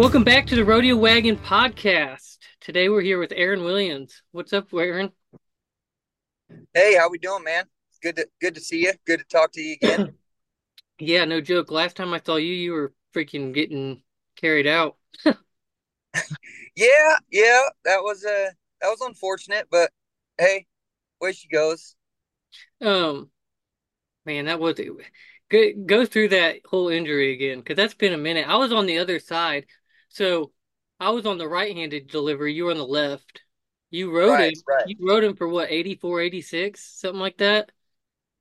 Welcome back to the Rodeo Wagon podcast. Today we're here with Aaron Williams. What's up, Aaron? Hey, how we doing, man? Good to good to see you. Good to talk to you again. yeah, no joke. Last time I saw you, you were freaking getting carried out. yeah, yeah, that was uh that was unfortunate, but hey, way she goes. Um, man, that was go go through that whole injury again because that's been a minute. I was on the other side, so I was on the right-handed delivery. You were on the left. You rode right, him. Right. You rode him for what 84, 86, something like that.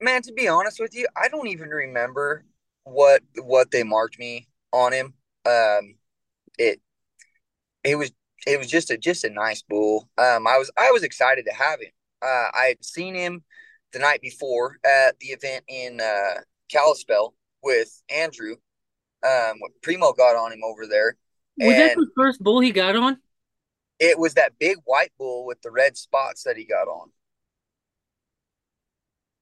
Man, to be honest with you, I don't even remember what what they marked me on him. Um, it it was it was just a just a nice bull. Um, I was I was excited to have him. Uh, I had seen him the night before at the event in uh, Kalispell with Andrew. Um, Primo got on him over there. Was that the first bull he got on? It was that big white bull with the red spots that he got on.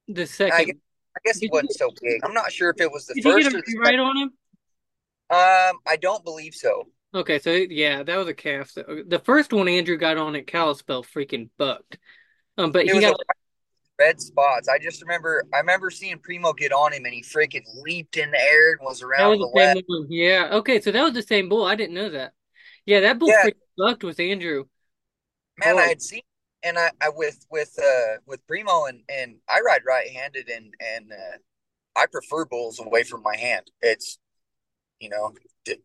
The second. I guess, I guess he wasn't so big. I'm not sure if it was the first. Did you get right on him? Um, I don't believe so. Okay, so yeah, that was a calf. The first one Andrew got on at Kalispell freaking bucked. Um, but it he got red spots. I just remember I remember seeing Primo get on him and he freaking leaped in the air and was around was the, the Yeah. Okay, so that was the same bull. I didn't know that. Yeah, that bull yeah. freaking bucked with Andrew. Man, oh. I had seen and I, I with with uh with Primo and and I ride right handed and and uh, I prefer bulls away from my hand. It's you know the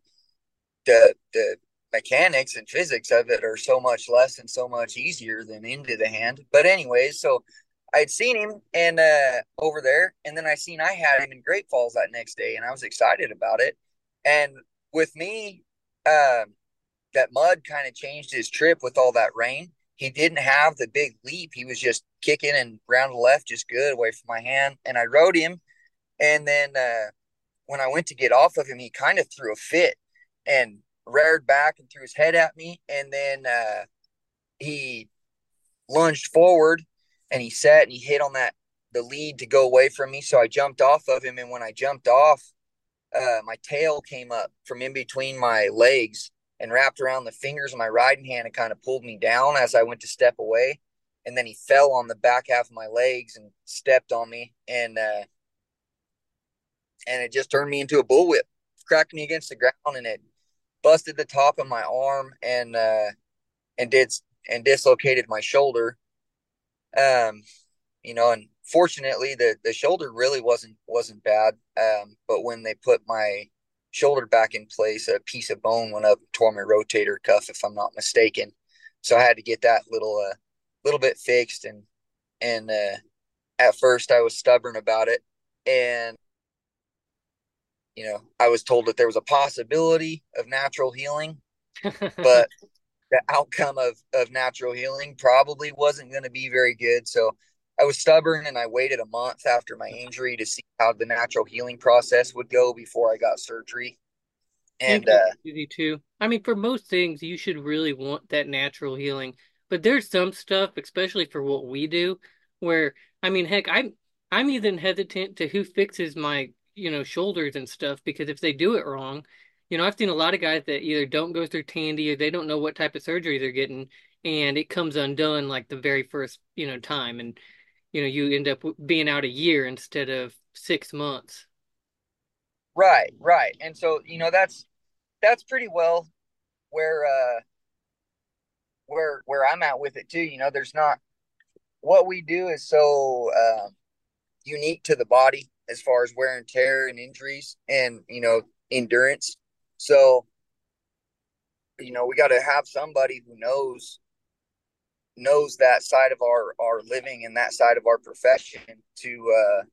the, the mechanics and physics of it are so much less and so much easier than into the hand. But anyways, so I'd seen him and uh, over there, and then I seen I had him in Great Falls that next day, and I was excited about it. And with me, um, that mud kind of changed his trip with all that rain. He didn't have the big leap; he was just kicking and round left, just good away from my hand. And I rode him, and then uh, when I went to get off of him, he kind of threw a fit and reared back and threw his head at me, and then uh, he lunged forward and he sat and he hit on that the lead to go away from me. So I jumped off of him, and when I jumped off, uh, my tail came up from in between my legs and wrapped around the fingers of my riding hand and kind of pulled me down as I went to step away. And then he fell on the back half of my legs and stepped on me, and uh, and it just turned me into a bullwhip, cracked me against the ground, and it busted the top of my arm and uh, and did and dislocated my shoulder um, you know, and fortunately the the shoulder really wasn't wasn't bad. Um, but when they put my shoulder back in place, a piece of bone went up, and tore my rotator cuff, if I'm not mistaken. So I had to get that little uh little bit fixed and and uh at first I was stubborn about it and you know, I was told that there was a possibility of natural healing, but the outcome of of natural healing probably wasn't going to be very good. So I was stubborn and I waited a month after my injury to see how the natural healing process would go before I got surgery. And uh, easy too. I mean, for most things, you should really want that natural healing. But there's some stuff, especially for what we do, where I mean, heck, I'm I'm even hesitant to who fixes my you know shoulders and stuff because if they do it wrong, you know, I've seen a lot of guys that either don't go through Tandy or they don't know what type of surgery they're getting, and it comes undone like the very first, you know, time, and you know, you end up being out a year instead of six months. Right, right, and so you know that's that's pretty well where uh where where I'm at with it too. You know, there's not what we do is so uh, unique to the body as far as wear and tear and injuries and you know endurance so, you know, we got to have somebody who knows knows that side of our our living and that side of our profession to uh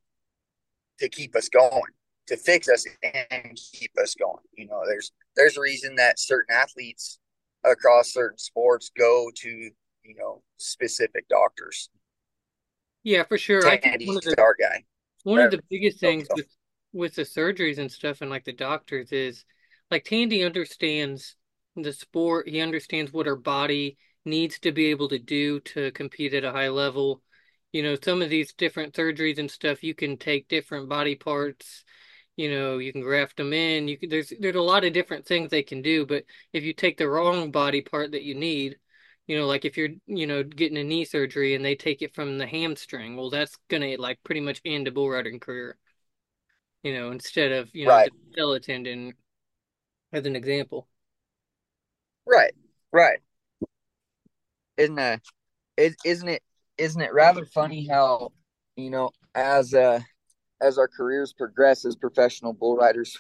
to keep us going to fix us and keep us going. You know there's there's a reason that certain athletes across certain sports go to you know specific doctors. Yeah for sure. I think one of the, our guy. one of the biggest things with with the surgeries and stuff and like the doctors is like Tandy understands the sport. He understands what her body needs to be able to do to compete at a high level. You know, some of these different surgeries and stuff, you can take different body parts, You know, you can graft them in. You can, there's there's a lot of different things they can do, but if you take the wrong body part that you need, you know, like if you're, you know, getting a knee surgery and they take it from the hamstring, well, that's gonna like pretty much end a bull riding career. You know, instead of, you know, right, the patella tendon as an example. right, right. Isn't uh, is, isn't it isn't it rather funny how you know as uh as our careers progress as professional bull riders,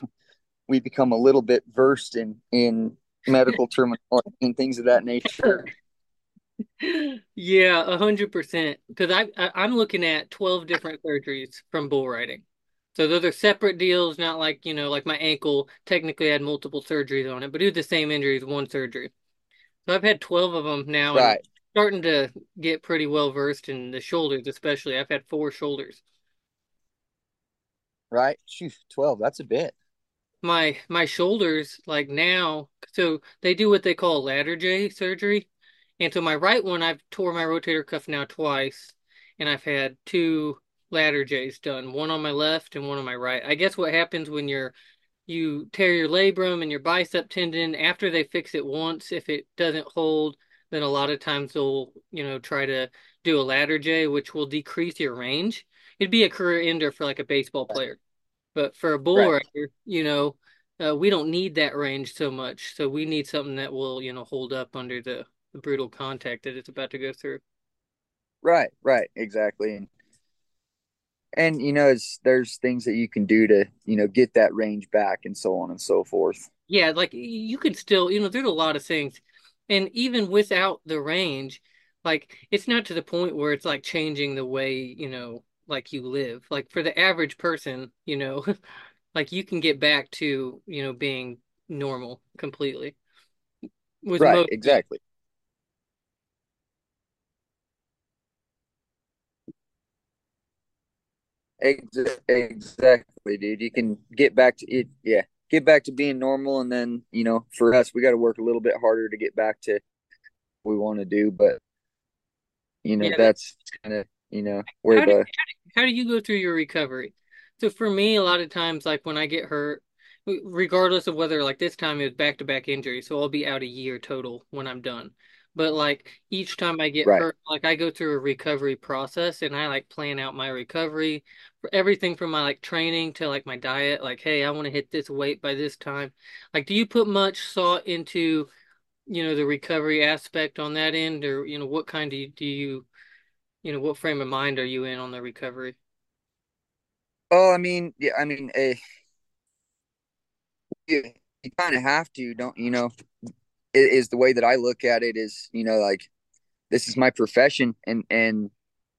we become a little bit versed in in medical terminology and things of that nature. Yeah, a hundred percent. Because I, I I'm looking at twelve different surgeries from bull riding. So those are separate deals, not like, you know, like my ankle technically had multiple surgeries on it, but due was the same injuries, one surgery. So I've had 12 of them now and Right, starting to get pretty well versed in the shoulders, especially. I've had four shoulders. right. Shoot, twelve. That's a bit. My my shoulders like now, so they do what they call Latarjet surgery. And so my right one, I've tore my rotator cuff now twice, and I've had two Latarjets done, one on my left and one on my right. I guess what happens when you're you tear your labrum and your bicep tendon after they fix it once if it doesn't hold then a lot of times they'll you know try to do a Latarjet which will decrease your range it'd be a career ender for like a baseball player but for a bull Right, rider you know uh, we don't need that range so much so we need something that will you know hold up under the, the brutal contact that it's about to go through right, right. Exactly. And and you know, it's, there's things that you can do to you know get that range back and so on and so forth. Yeah, like you could still, you know, there's a lot of things. And even without the range, like it's not to the point where it's like changing the way, you know, like you live. Like for the average person, you know, like you can get back to, you know, being normal completely with Right, most exactly. Exactly, dude. You can get back to it. Yeah, get back to being normal, and then you know, for us, we got to work a little bit harder to get back to what we want to do. But you know, Yeah, that, that's kind of you know where how do, the how do you go through your recovery? So for me, a lot of times, like when I get hurt, regardless of whether like this time it was back to back injury, so I'll be out a year total when I'm done. But like each time I get right, hurt, like I go through a recovery process and I like plan out my recovery for everything from my like training to like my diet. Like, hey, I want to hit this weight by this time. Like, do you put much thought into, you know, the recovery aspect on that end, or you know, what kind do you, do you, you know, what frame of mind are you in on the recovery? Oh, I mean, yeah, I mean, eh, you, you kind of have to, don't you know? Is, the way that I look at it is, you know, like this is my profession, and and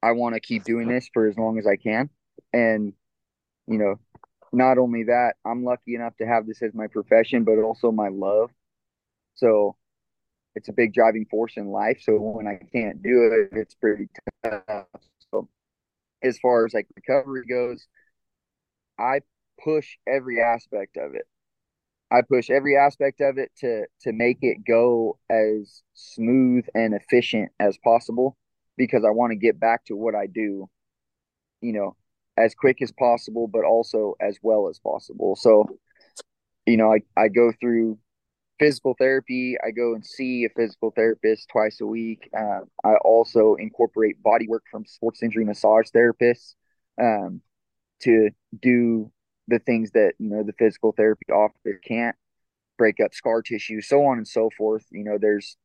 I want to keep doing this for as long as I can, and you know, not only that, I'm lucky enough to have this as my profession, but also my love. So it's a big driving force in life. So when I can't do it, it's pretty tough. So as far as like recovery goes, I push every aspect of it. I push every aspect of it to to make it go as smooth and efficient as possible because I want to get back to what I do, you know, as quick as possible, but also as well as possible. So, you know, I, I go through physical therapy. I go and see a physical therapist twice a week. Um, I also incorporate body work from sports injury massage therapists um, to do the things that, you know, the physical therapy office can't break up scar tissue, so on and so forth. You know, there's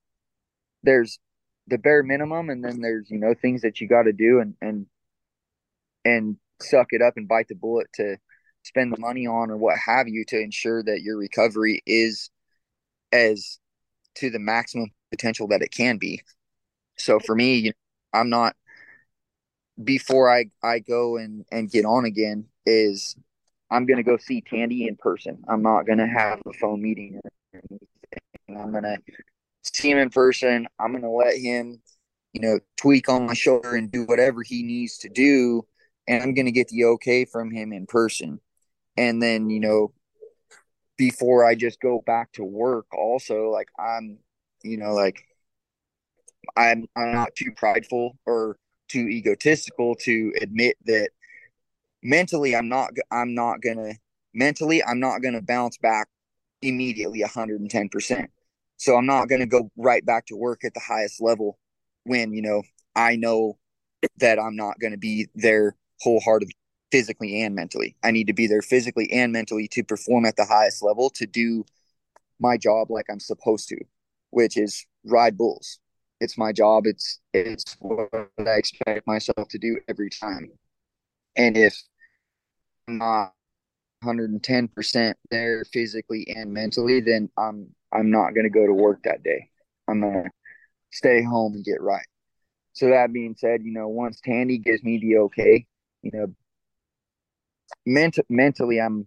there's the bare minimum, and then there's you know things that you got to do, and and and suck it up and bite the bullet to spend the money on or what have you to ensure that your recovery is as to the maximum potential that it can be. So for me, you know, I'm not before I I go and and get on again is I'm gonna go see Tandy in person. I'm not gonna have a phone meeting or anything. I'm gonna see him in person. I'm gonna let him, you know, tweak on my shoulder and do whatever he needs to do, and I'm gonna get the okay from him in person. And then, you know, before I just go back to work, also like I'm, you know, like I'm I'm not too prideful or too egotistical to admit that mentally I'm not I'm not gonna mentally, I'm not to bounce back immediately 110%. So I'm not to go right back to work at the highest level when, you know, I know that I'm not to be there wholeheartedly physically and mentally. I need to be there physically and mentally to perform at the highest level to do my job like I'm supposed to, which is ride bulls. It's my job. It's it's what I expect myself to do every time. And if I'm not 110% there physically and mentally, then I'm I'm not going to go to work that day. I'm going to stay home and get right. So that being said, you know, once Tandy gives me the okay, you know, ment- mentally I'm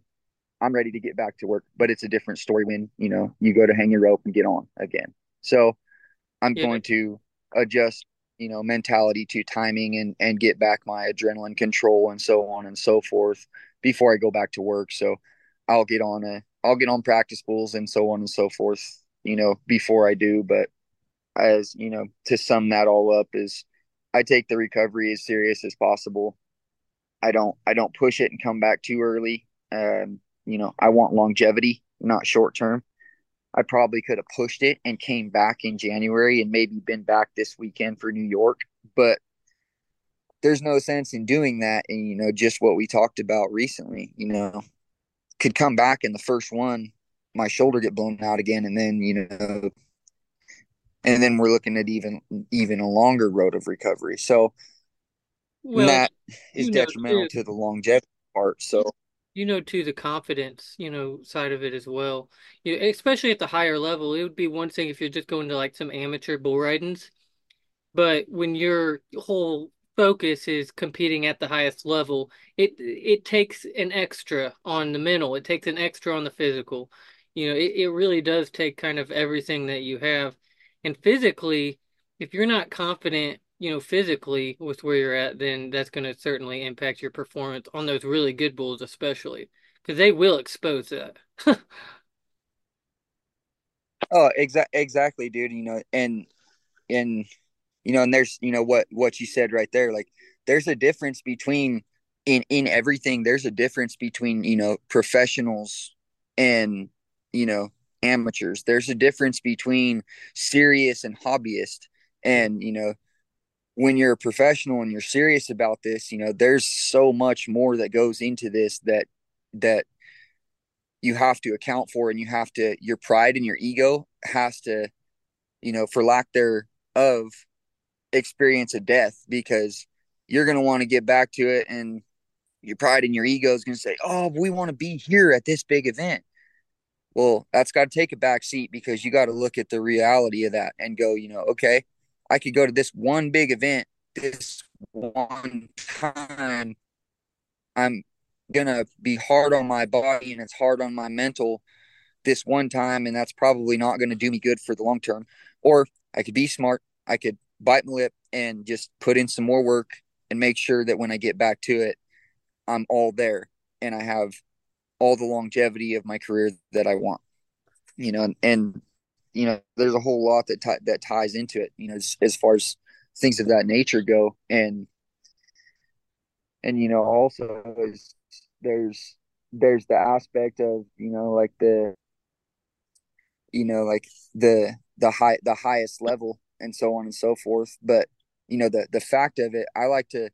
I'm ready to get back to work, but it's a different story when, you know, you go to hang your rope and get on again. So I'm yeah. going to adjust, you know, mentality to timing and and get back my adrenaline control and so on and so forth before I go back to work. So I'll get on a I'll get on practice bulls and so on and so forth, you know, before I do. But as you know, to sum that all up is I take the recovery as serious as possible. I don't I don't push it and come back too early. Um, you know, I want longevity, not short term. I probably could have pushed it and came back in January and maybe been back this weekend for New York, but there's no sense in doing that. And you know, just what we talked about recently, you know, could come back in the first one, my shoulder get blown out again, and then you know, and then we're looking at even even a longer road of recovery. So well, that is detrimental to the longevity part. So you know too the confidence you know side of it as well. You know, especially at the higher level it would be one thing if you're just going to like some amateur bull ridings but when your whole focus is competing at the highest level it it takes an extra on the mental it takes an extra on the physical. You know it, it really does take kind of everything that you have. And physically if you're not confident you know, physically with where you're at, then that's going to certainly impact your performance on those really good bulls, especially because they will expose that. oh, exactly, exactly, dude. You know, and and you know, and there's you know what what you said right there. Like, there's a difference between in in everything. There's a difference between you know professionals and you know amateurs. There's a difference between serious and hobbyist, and you know when you're a professional and you're serious about this, you know, there's so much more that goes into this that that you have to account for and you have to your pride and your ego has to, you know, for lack thereof, experience a death because you're gonna want to get back to it and your pride and your ego is gonna say, Oh, we want to be here at this big event. Well, that's got to take a back seat because you got to look at the reality of that and go, you know, okay, I could go to this one big event this one time. I'm gonna be hard on my body and it's hard on my mental this one time, and that's probably not to do me good for the long term. Or I could be smart. I could bite my lip and just put in some more work and make sure that when I get back to it, I'm all there and I have all the longevity of my career that I want. You know, and you know, there's a whole lot that t- that ties into it. You know, as, as far as things of that nature go, and and you know, also is there's there's the aspect of you know like the you know like the the high the highest level and so on and so forth. But you know the the fact of it i like to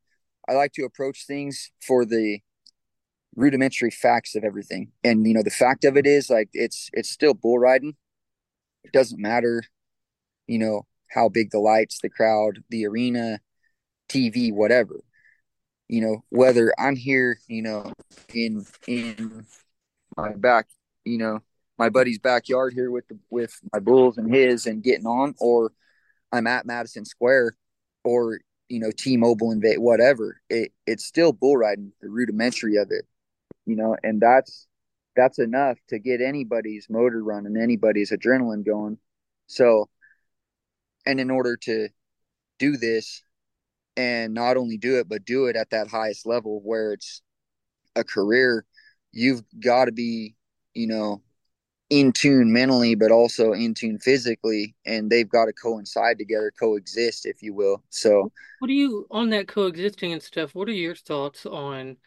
i like to approach things for the rudimentary facts of everything. And you know the fact of it is like it's it's still bull riding it doesn't matter, you know, how big the lights, the crowd, the arena, TV, whatever. You know, whether I'm here, you know, in in my back, you know, my buddy's backyard here with the with my bulls and his and getting on, or I'm at Madison Square, or you know, T-Mobile and whatever. It it's still bull riding, the rudimentary of it, you know, and that's that's enough to get anybody's motor running, anybody's adrenaline going. So, and in order to do this and not only do it, but do it at that highest level where it's a career, you've got to be, you know, in tune mentally, but also in tune physically, and they've got to coincide together, coexist, if you will. So, what do you on that coexisting and stuff? What are your thoughts on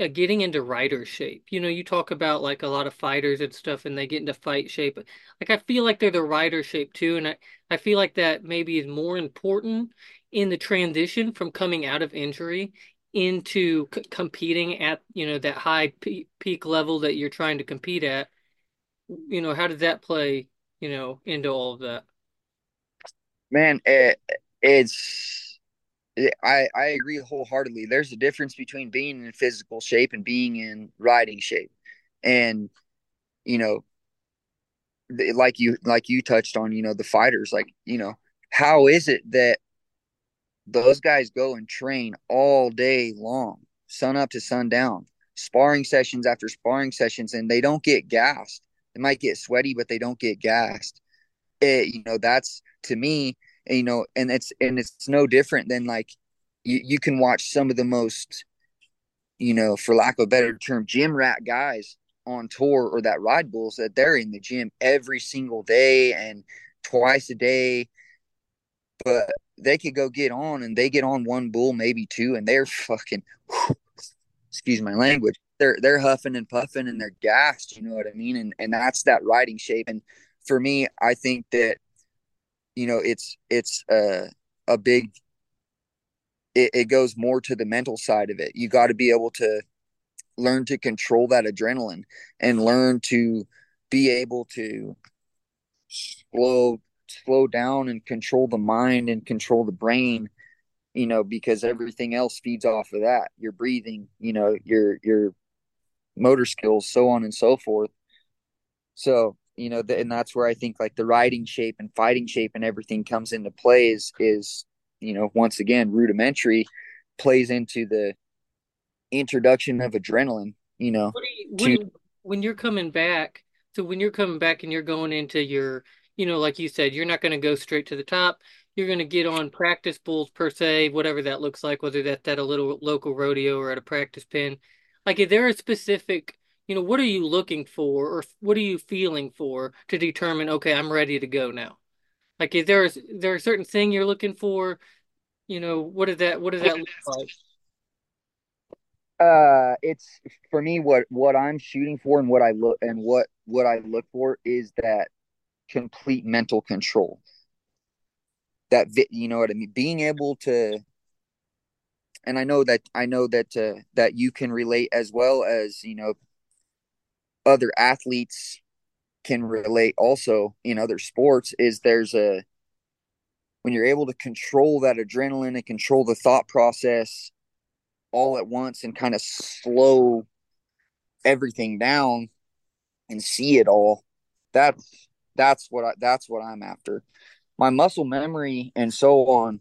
uh, getting into rider shape. You know, you talk about like a lot of fighters and stuff, and they get into fight shape. Like I feel like they're the rider shape too, and I I feel like that maybe is more important in the transition from coming out of injury into c competing at you know that high peak level that you're trying to compete at. You know, how does that play? You know, into all of that. Man, it, it's I I agree wholeheartedly. There's a difference between being in physical shape and being in riding shape, and you know, like you like you touched on, you know, the fighters. Like you know, how is it that those guys go and train all day long, sun up to sundown, sparring sessions after sparring sessions, and they don't get gassed. They might get sweaty, but they don't get gassed. It, you know, that's to me and, you know, and it's and it's no different than like you, you can watch some of the most, you know, for lack of a better term, gym rat guys on tour or that ride bulls that they're in the gym every single day and twice a day. But they could go get on and they get on one bull, maybe two, and they're fucking excuse my language. They're they're huffing and puffing and they're gassed, you know what I mean? And and that's that riding shape. And for me, I think that you know it's it's a a big it, it goes more to the mental side of it. You got to be able to learn to control that adrenaline and learn to be able to slow slow down and control the mind and control the brain you know because everything else feeds off of that. Your breathing you know your your motor skills so on and so forth. So you know, and that's where I think like the riding shape and fighting shape and everything comes into play is is you know once again rudimentary plays into the introduction of adrenaline. You know, you, when to, when you're coming back, so when you're coming back and you're going into your, you know, like you said, you're not going to go straight to the top. You're going to get on practice bulls per se, whatever that looks like, whether that's at a little local rodeo or at a practice pen. Like, is there a specific you know, what are you looking for or what are you feeling for to determine, okay, I'm ready to go now? Like, is there, is there a certain thing you're looking for? You know, what that, what does that look like? Uh, it's for me, what, what I'm shooting for and what I look and what, what I look for is that complete mental control. That, you know what I mean? Being able to, and I know that I know that uh, that you can relate as well as you know other athletes can relate also in other sports is there's a when you're able to control that adrenaline and control the thought process all at once and kind of slow everything down and see it all that's that's what I, that's what I'm after. My muscle memory and so on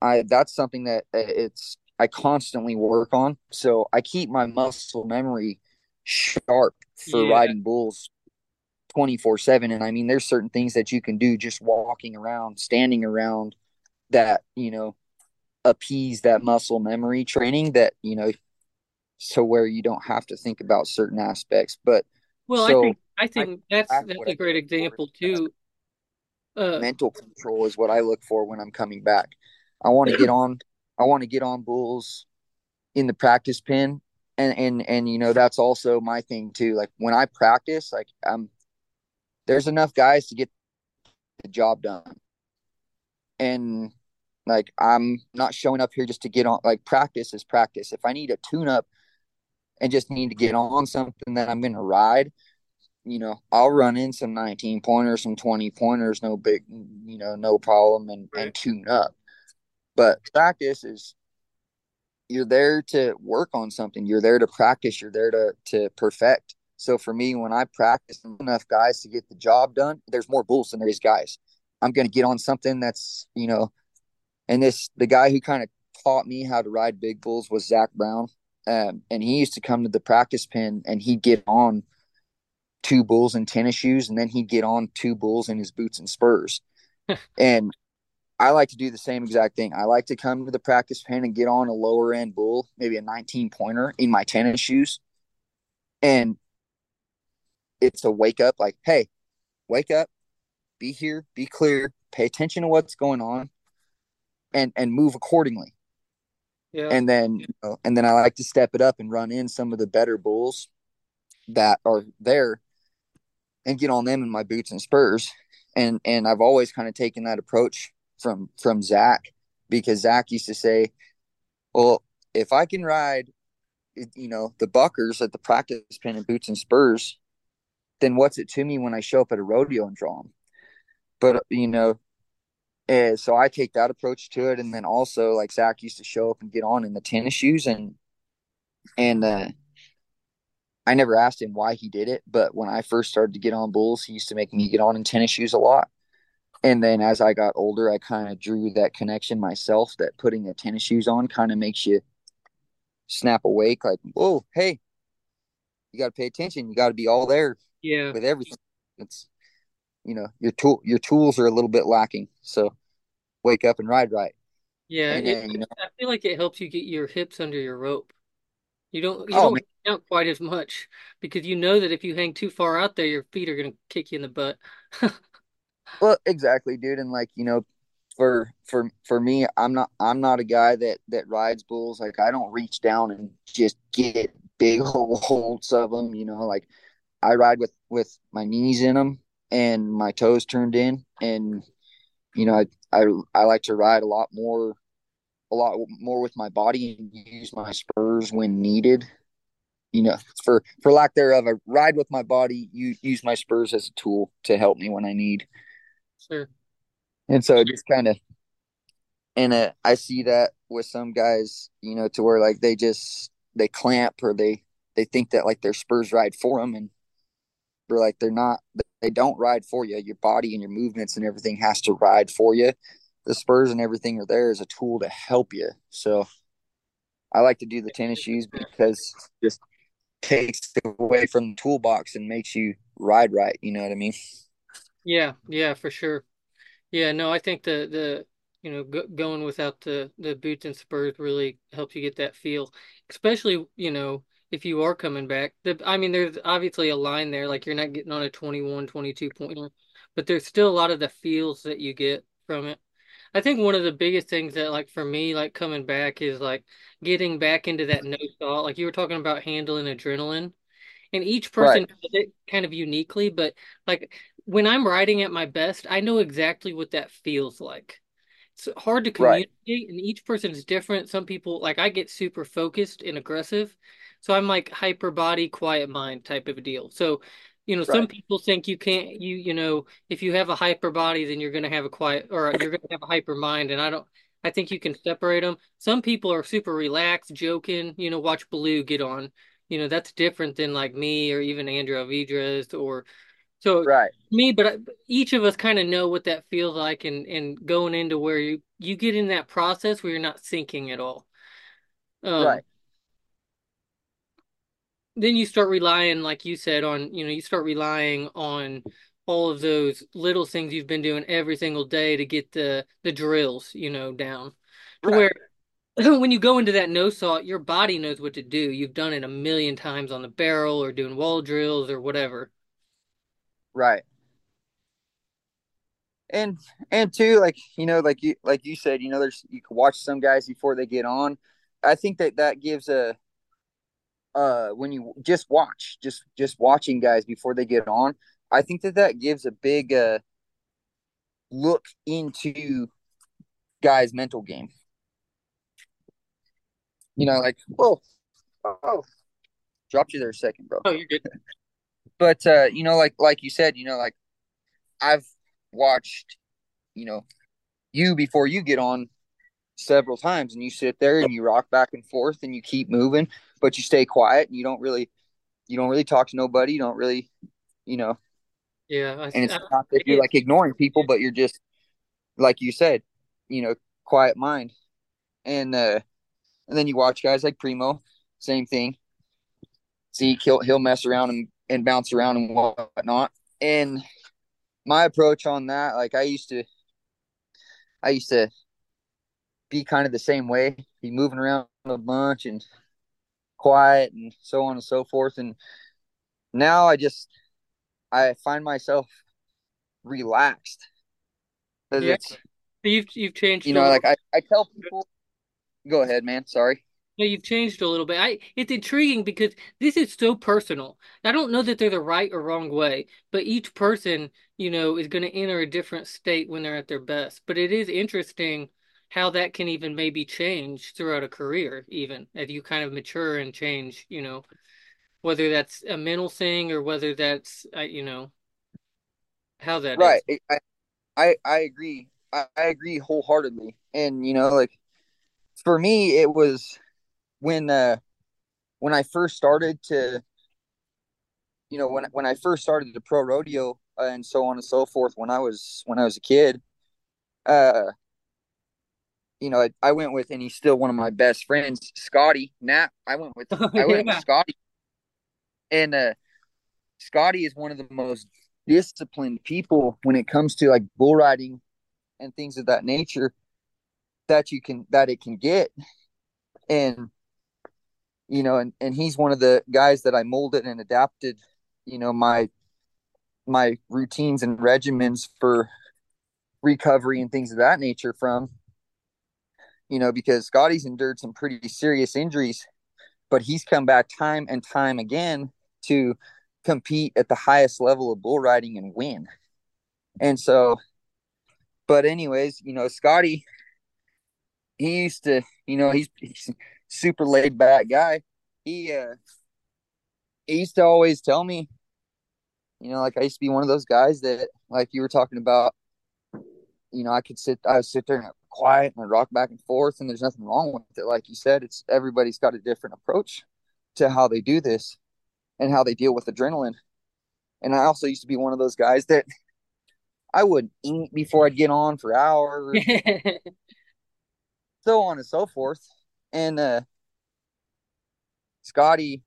I that's something that uh, it's I constantly work on. So I keep my muscle memory sharp for yeah. riding bulls 24 7 and i mean there's certain things that you can do just walking around standing around that you know appease that muscle memory training that you know so where you don't have to think about certain aspects. But well so i think i think I, that's that's a great example too. Uh, mental control is what i look for when i'm coming back. I want to get on i want to get on bulls in the practice pen and and and you know that's also my thing too like when i practice like i'm there's enough guys to get the job done. And like i'm not showing up here just to get on like practice is practice. If i need a tune up and just need to get on something that i'm going to ride you know i'll run in some 19 pointers some 20 pointers no big you know no problem and, right. and tune up. But practice is you're there to work on something. You're there to practice. You're there to to perfect. So for me, when I practice enough guys to get the job done, there's more bulls than there is guys. I'm going to get on something that's you know, and this the guy who kind of taught me how to ride big bulls was Zach Brown, um, and he used to come to the practice pen and he'd get on two bulls in tennis shoes, and then he'd get on two bulls in his boots and spurs, and I like to do the same exact thing. I like to come to the practice pen and get on a lower end bull, maybe a 19 pointer in my tennis shoes. And it's a wake up like, hey, wake up, be here, be clear, pay attention to what's going on and and move accordingly. Yeah. And then, you know, and then I like to step it up and run in some of the better bulls that are there and get on them in my boots and spurs. And and I've always kind of taken that approach from from Zach because Zach used to say, "Well, if I can ride, you know, the buckers at the practice pen in boots and spurs, then what's it to me when I show up at a rodeo and draw them?" But you know, and so I take that approach to it, and then also like Zach used to show up and get on in the tennis shoes, and and uh, I never asked him why he did it, but when I first started to get on bulls, he used to make me get on in tennis shoes a lot. And then as I got older, I kind of drew that connection myself that putting the tennis shoes on kind of makes you snap awake like, whoa, hey, you got to pay attention. You got to be all there yeah. with everything. It's, you know, your tool, your tools are a little bit lacking. So wake up and ride right. Yeah. And it, you know, I feel like it helps you get your hips under your rope. You don't you oh, don't count quite as much because you know that if you hang too far out there, your feet are gonna kick you in the butt. well, exactly, dude. And like you know, for for for me, I'm not I'm not a guy that that rides bulls. Like I don't reach down and just get big old holds of them. You know, like I ride with with my knees in them and my toes turned in, and you know, I I I like to ride a lot more a lot more with my body and use my spurs when needed. You know, for for lack thereof, I ride with my body. You use my spurs as a tool to help me when I need. Sure. And so just kind of, and uh, I see that with some guys, you know, to where like they just they clamp or they they think that like their spurs ride for them, and they're like they're not. They don't ride for you. Your body and your movements and everything has to ride for you the spurs and everything are there as a tool to help you. So I like to do the tennis shoes because just takes away from the toolbox and makes you ride right. You know what I mean? Yeah, yeah, for sure. Yeah, no, I think the the you know go, going without the the boots and spurs really helps you get that feel, especially you know if you are coming back. The I mean, there's obviously a line there, like you're not getting on a 21, 22 pointer, but there's still a lot of the feels that you get from it. I think one of the biggest things that like for me, like coming back is like getting back into that no thought. Like you were talking about handling adrenaline. And each person right. does it kind of uniquely, but like when I'm writing at my best, I know exactly what that feels like. It's hard to communicate, right. and each person is different. Some people like I get super focused and aggressive, so I'm like hyper body, quiet mind type of a deal. So you know, right. some people think you can't you you know, if you have a hyper body then you're going to have a quiet or you're going to have a hyper mind and I don't I think you can separate them. Some people are super relaxed, joking, you know, watch Blue get on. You know, that's different than like me or even Andrew Alvidrez or so right. me, but each of us kind of know what that feels like and and going into where you you get in that process where you're not thinking at all. Um, right then you start relying, like you said, on you know you start relying on all of those little things you've been doing every single day to get the the drills, you know, down. To right. where when you go into that no saw, your body knows what to do. You've done it a million times on the barrel or doing wall drills or whatever. Right. And and too, like you know, like you like you said, you know, there's you can watch some guys before they get on. I think that that gives a uh when you just watch just just watching guys before they get on i think that that gives a big uh look into guys mental game you know like whoa oh dropped you there a second bro oh you're good but uh you know like like you said you know like i've watched you know you before you get on several times and you sit there and you rock back and forth and you keep moving but you stay quiet and you don't really you don't really talk to nobody you don't really you know yeah I, and it's I, not that you're like ignoring people but you're just like you said you know quiet mind. And uh and then you watch guys like primo same thing. See, he'll, he'll mess around and, and bounce around and whatnot and my approach on that like i used to i used to be kind of the same way be moving around a bunch and quiet and so on and so forth. And now I just I find myself relaxed. Yeah. You've you've changed. You know, like I, I tell people Go ahead, man. Sorry. No, you've changed a little bit. I it's intriguing because this is so personal. I don't know that they're the right or wrong way, but each person, you know, is going to enter a different state when they're at their best. But it is interesting how that can even maybe change throughout a career, even as you kind of mature and change, you know, whether that's a mental thing or whether that's, uh, you know, how that Right. is. I I, I agree. I, I agree wholeheartedly. And you know, like for me, it was when uh when I first started to you know when when I first started the pro rodeo uh, and so on and so forth when I was when I was a kid uh you know I, I went with and he's still one of my best friends Scotty Knapp I went with Oh I went with. Scotty and uh Scotty is one of the most disciplined people when it comes to like bull riding and things of that nature that you can that it can get and you know and and he's one of the guys that I molded and adapted you know my my routines and regimens for recovery and things of that nature from you know because Scotty's endured some pretty serious injuries but he's come back time and time again to compete at the highest level of bull riding and win. And so but anyways you know Scotty he used to you know he's, he's super laid back guy he uh he used to always tell me you know like I used to be one of those guys that like you were talking about you know, I could sit, I would sit there and quiet and I'd rock back and forth, and there's nothing wrong with it. Like you said, it's everybody's got a different approach to how they do this and how they deal with adrenaline. And I also used to be one of those guys that I would eat before I'd get on for hours, so on and so forth. And uh, Scotty,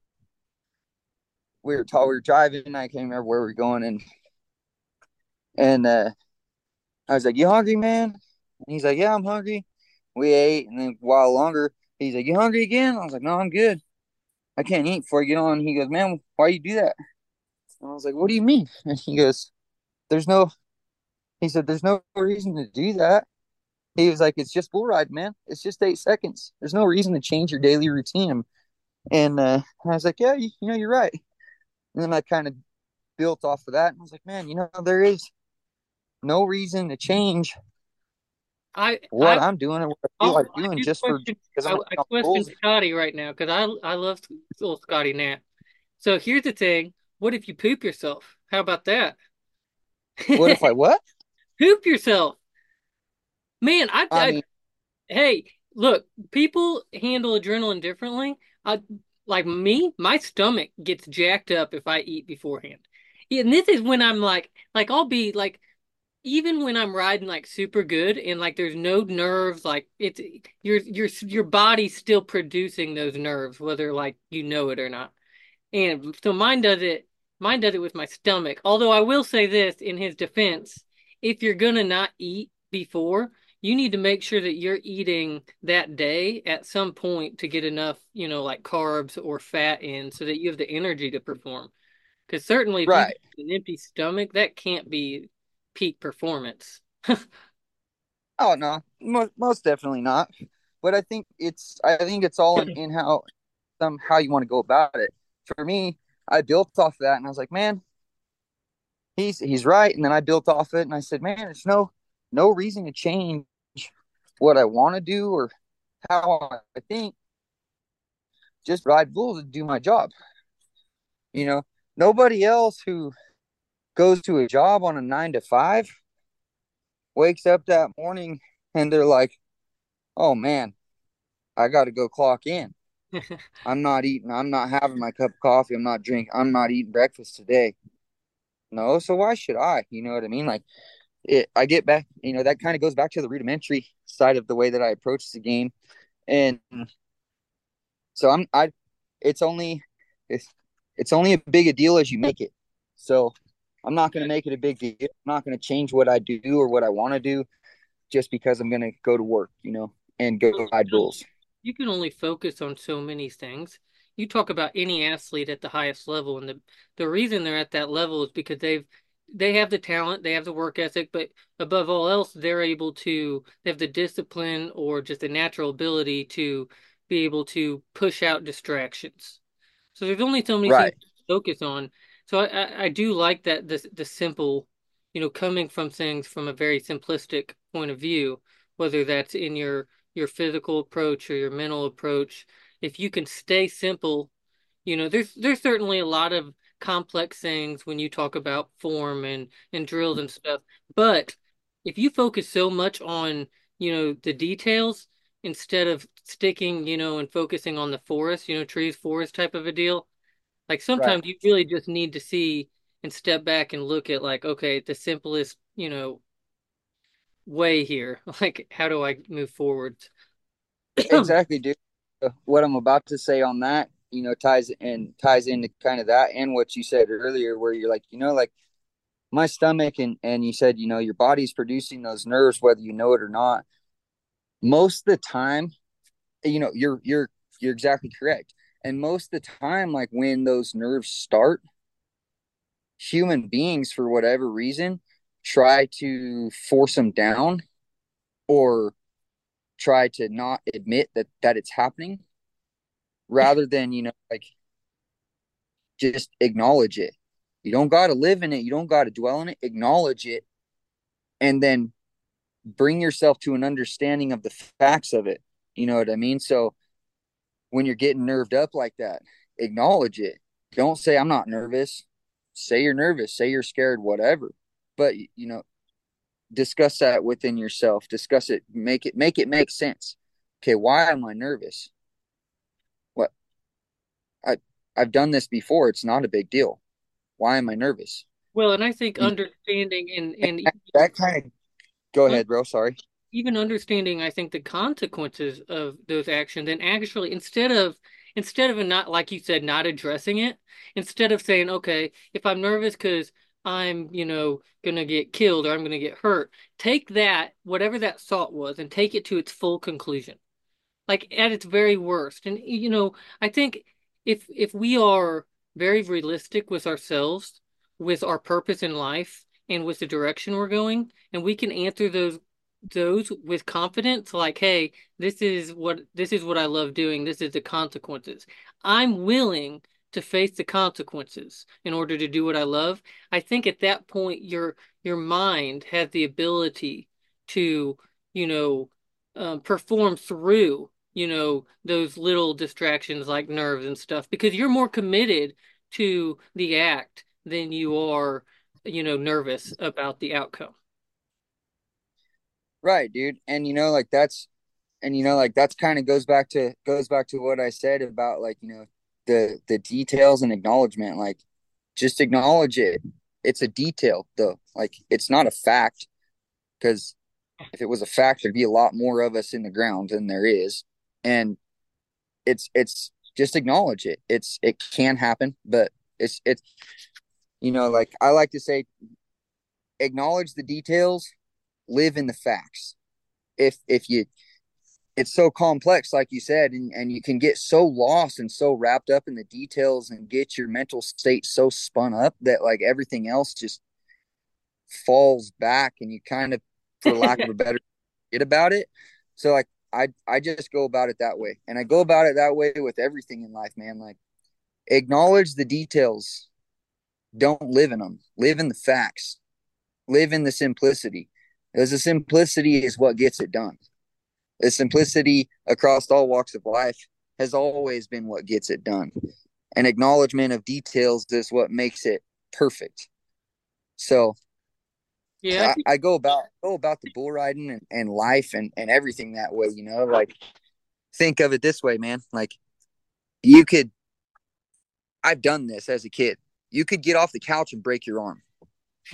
we were tall, we were driving. I can't remember where we were going, and and uh, I was like, "You hungry, man?" And he's like, "Yeah, I'm hungry." We ate, and then a while longer, he's like, "You hungry again?" I was like, "No, I'm good. I can't eat before I get on." He goes, "Man, why you do that?" And I was like, "What do you mean?" And he goes, "There's no." He said, "There's no reason to do that." He was like, "It's just bull ride, man. It's just eight seconds. There's no reason to change your daily routine." And uh, I was like, "Yeah, you, you know, you're right." And then I kind of built off of that, and I was like, "Man, you know, there is no reason to change I what I I'm doing and what I feel oh like doing do just for because I'm I, I question bulls." Scotty right now because I I love little Scotty Knapp. So here's the thing: what if you poop yourself? How about that? What if I what? Poop yourself, man. I, I I mean, hey, look, people handle adrenaline differently. I like me, my stomach gets jacked up if I eat beforehand. And this is when I'm like, like I'll be like even when I'm riding like super good and like there's no nerves, like it's your your your body's still producing those nerves, whether like you know it or not. And so mine does it, mine does it with my stomach. Although I will say this in his defense, if you're gonna not eat before, you need to make sure that you're eating that day at some point to get enough, you know, like carbs or fat in so that you have the energy to perform. Because certainly right? an empty stomach, that can't be peak performance. Oh no, most, most definitely not. But I think it's I think it's all in, in how some how you want to go about it. For me, I built off of that, and I was like, man, he's he's right. And then I built off it, and I said, man, there's no no reason to change what I want to do or how I think. Just ride bulls and do my job. You know, nobody else who goes to a job on a nine to five wakes up that morning and they're like, oh man, I got to go clock in. I'm not eating. I'm not having my cup of coffee. I'm not drinking. I'm not eating breakfast today. No, so why should I? You know what I mean? Like it, I get back. You know that kind of goes back to the rudimentary side of the way that I approach the game, and so I'm. I. It's only. It's. It's only a big a deal as you make it. So I'm not going to make it a big deal. I'm not going to change what I do or what I want to do just because I'm going to go to work. You know, and go ride bulls. You can only focus on so many things. You talk about any athlete at the highest level, and the the reason they're at that level is because they've they have the talent, they have the work ethic, but above all else, they're able to they have the discipline or just the natural ability to be able to push out distractions. So there's only so many right. things to focus on. So I, I, I do like that the the simple, you know, coming from things from a very simplistic point of view, whether that's in your your physical approach or your mental approach. If you can stay simple, you know, there's there's certainly a lot of complex things when you talk about form and and drills and stuff. But if you focus so much on, you know, the details instead of sticking, you know, and focusing on the forest, you know, trees, forest type of a deal, like Right. sometimes you really just need to see and step back and look at like, okay, the simplest, you know, way here. Like, how do I move forward? Exactly, dude. Uh, What I'm about to say on that, you know, ties and ties into kind of that and what you said earlier, where you're like, you know, like my stomach and and you said, you know, your body's producing those nerves whether you know it or not. Most of the time, you know, you're you're you're exactly correct. And most of the time, like when those nerves start, human beings, for whatever reason, try to force them down or try to not admit that that it's happening rather than you know like just acknowledge it. You don't got to live in it. You don't got to dwell in it. Acknowledge it and then bring yourself to an understanding of the facts of it. You know what i mean? So when you're getting nerved up like that acknowledge it. Don't say i'm not nervous. Say you're nervous. Say you're scared whatever. But you know discuss that within yourself. Discuss it. Make it make it make sense. Okay why am i nervous what i i've done this before it's not a big deal why am i nervous Well, and I think understanding and and that kind of go ahead bro sorry even understanding, I think the consequences of those actions, and actually instead of instead of not like you said, not addressing it, instead of saying, okay, if I'm nervous because I'm, you know, gonna get killed or I'm gonna get hurt, take that whatever that thought was and take it to its full conclusion. like at its very worst. And you know, I think if if we are very realistic with ourselves, with our purpose in life, and with the direction we're going, and we can answer those those with confidence, like, hey, this is what this is what I love doing. This is the consequences. I'm willing to face the consequences in order to do what I love. I think at that point your your mind has the ability to, you know, um, perform through you know, those little distractions like nerves and stuff because you're more committed to the act than you are, you know, nervous about the outcome. right dude. And you know like that's and you know like that's kind of goes back to goes back to what i said about like you know the the details and acknowledgement like just acknowledge it. It's a detail though. Like it's not a fact because if it was a fact there'd be a lot more of us in the ground than there is and it's it's just acknowledge it. It's it can happen but it's it's you know like i like to say acknowledge the details live in the facts. If if you it's so complex like you said and, and you can get so lost and so wrapped up in the details and get your mental state so spun up that like everything else just falls back and you kind of for lack of a better get about it. So like i i just go about it that way. And i go about it that way with everything in life man. Like acknowledge the details. Don't live in them live in the facts. Live in the simplicity. Because the simplicity is what gets it done. The simplicity across all walks of life has always been what gets it done. And acknowledgement of details is what makes it perfect. So Yeah, I I, I go about go about the bull riding and, and life and, and everything that way, you know, like think of it this way, man. Like you could I've done this as a kid. You could get off the couch and break your arm.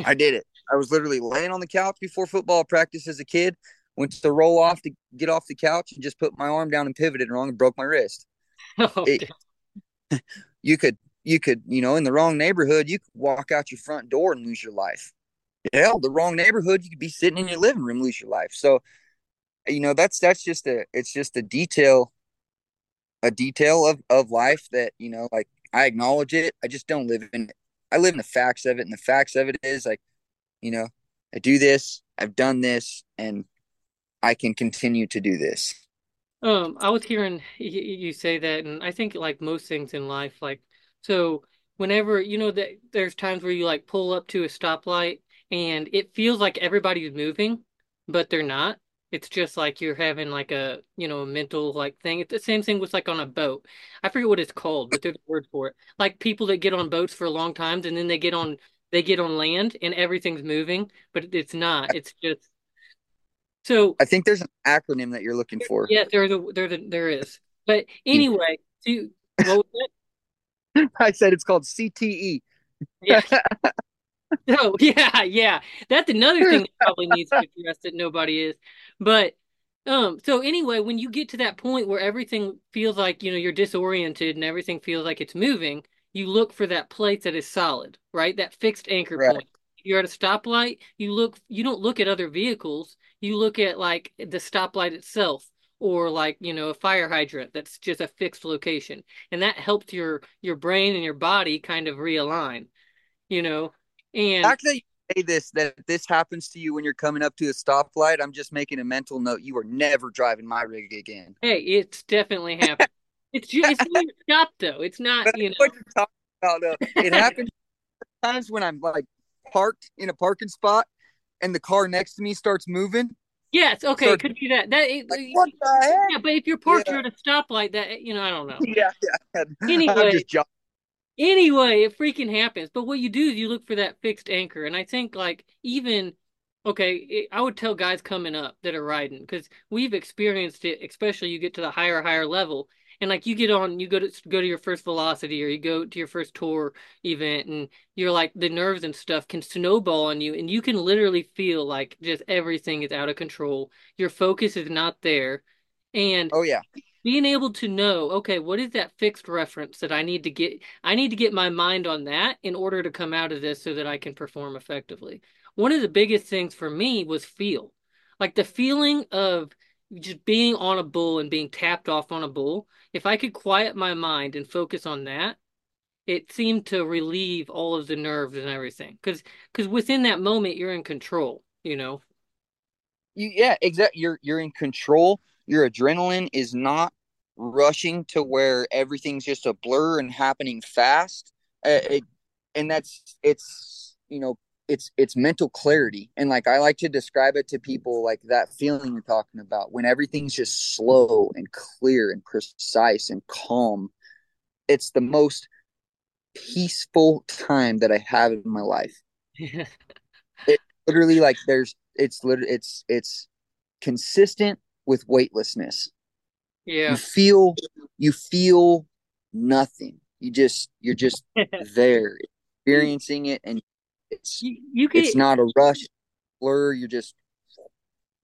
I did it. I was literally laying on the couch before football practice as a kid, went to roll off to get off the couch and just put my arm down and pivoted wrong and broke my wrist. oh, It you could you could, you know, in the wrong neighborhood, you could walk out your front door and lose your life. Hell, the wrong neighborhood, you could be sitting in your living room, lose your life. So you know that's that's just a it's just a detail a detail of of life that you know like i acknowledge it i just don't live in it i live in the facts of it and the facts of it is like you know, I do this, I've done this, and I can continue to do this. Um, I was hearing you say that, and I think like most things in life, like so whenever you know that there's times where you like pull up to a stoplight and it feels like everybody's moving, but they're not. It's just like you're having like a you know a mental like thing. It's the same thing with like on a boat. I forget what it's called, but there's a word for it. Like people that get on boats for a long times and then they get on they get on land and everything's moving, but it's not. It's just so I think there's an acronym that you're looking for. Yeah, there's a there there is. But anyway, to what was it? I said it's called CTE. Yeah. oh yeah, yeah. That's another thing that probably needs to be addressed that nobody is. But um, so anyway, when you get to that point where everything feels like you know you're disoriented and everything feels like it's moving, you look for that place that is solid, right? That fixed anchor right. point. You're at a stoplight. You look. You don't look at other vehicles you look at like the stoplight itself or like you know a fire hydrant that's just a fixed location and that helps your your brain and your body kind of realign you know and actually say this that this happens to you when you're coming up to a stoplight i'm just making a mental note you are never driving my rig again hey it's definitely happened it's just it's you're though it's not you know what you're talking about though. it happens times when i'm like parked in a parking spot and the car next to me starts moving. Yes, okay, it could be that. That like, what the heck? Yeah, but if you're parked yeah. at a stoplight, that you know, I don't know. Yeah, yeah. Anyway, anyway, it freaking happens. But what you do is you look for that fixed anchor, and I think like even okay, it, I would tell guys coming up that are riding because we've experienced it. Especially you get to the higher, higher level, and like you get on you go to go to your first velocity or you go to your first tour event and you're like the nerves and stuff can snowball on you and you can literally feel like just everything is out of control your focus is not there and oh yeah being able to know okay what is that fixed reference that i need to get i need to get my mind on that in order to come out of this so that i can perform effectively one of the biggest things for me was feel like the feeling of just being on a bull and being tapped off on a bull, if I could quiet my mind and focus on that, it seemed to relieve all of the nerves and everything. Because because within that moment, you're in control. You know. You yeah, exactly. You're you're in control. Your adrenaline is not rushing to where everything's just a blur and happening fast. Uh, it, and that's it's you know it's it's mental clarity. And like i like to describe it to people like that feeling you're talking about when everything's just slow and clear and precise and calm. It's the most peaceful time that i have in my life. It literally like there's it's literally it's it's consistent with weightlessness. Yeah. You feel you feel nothing. You just you're just there experiencing it and it's you, you get, it's not a rush blur. You're just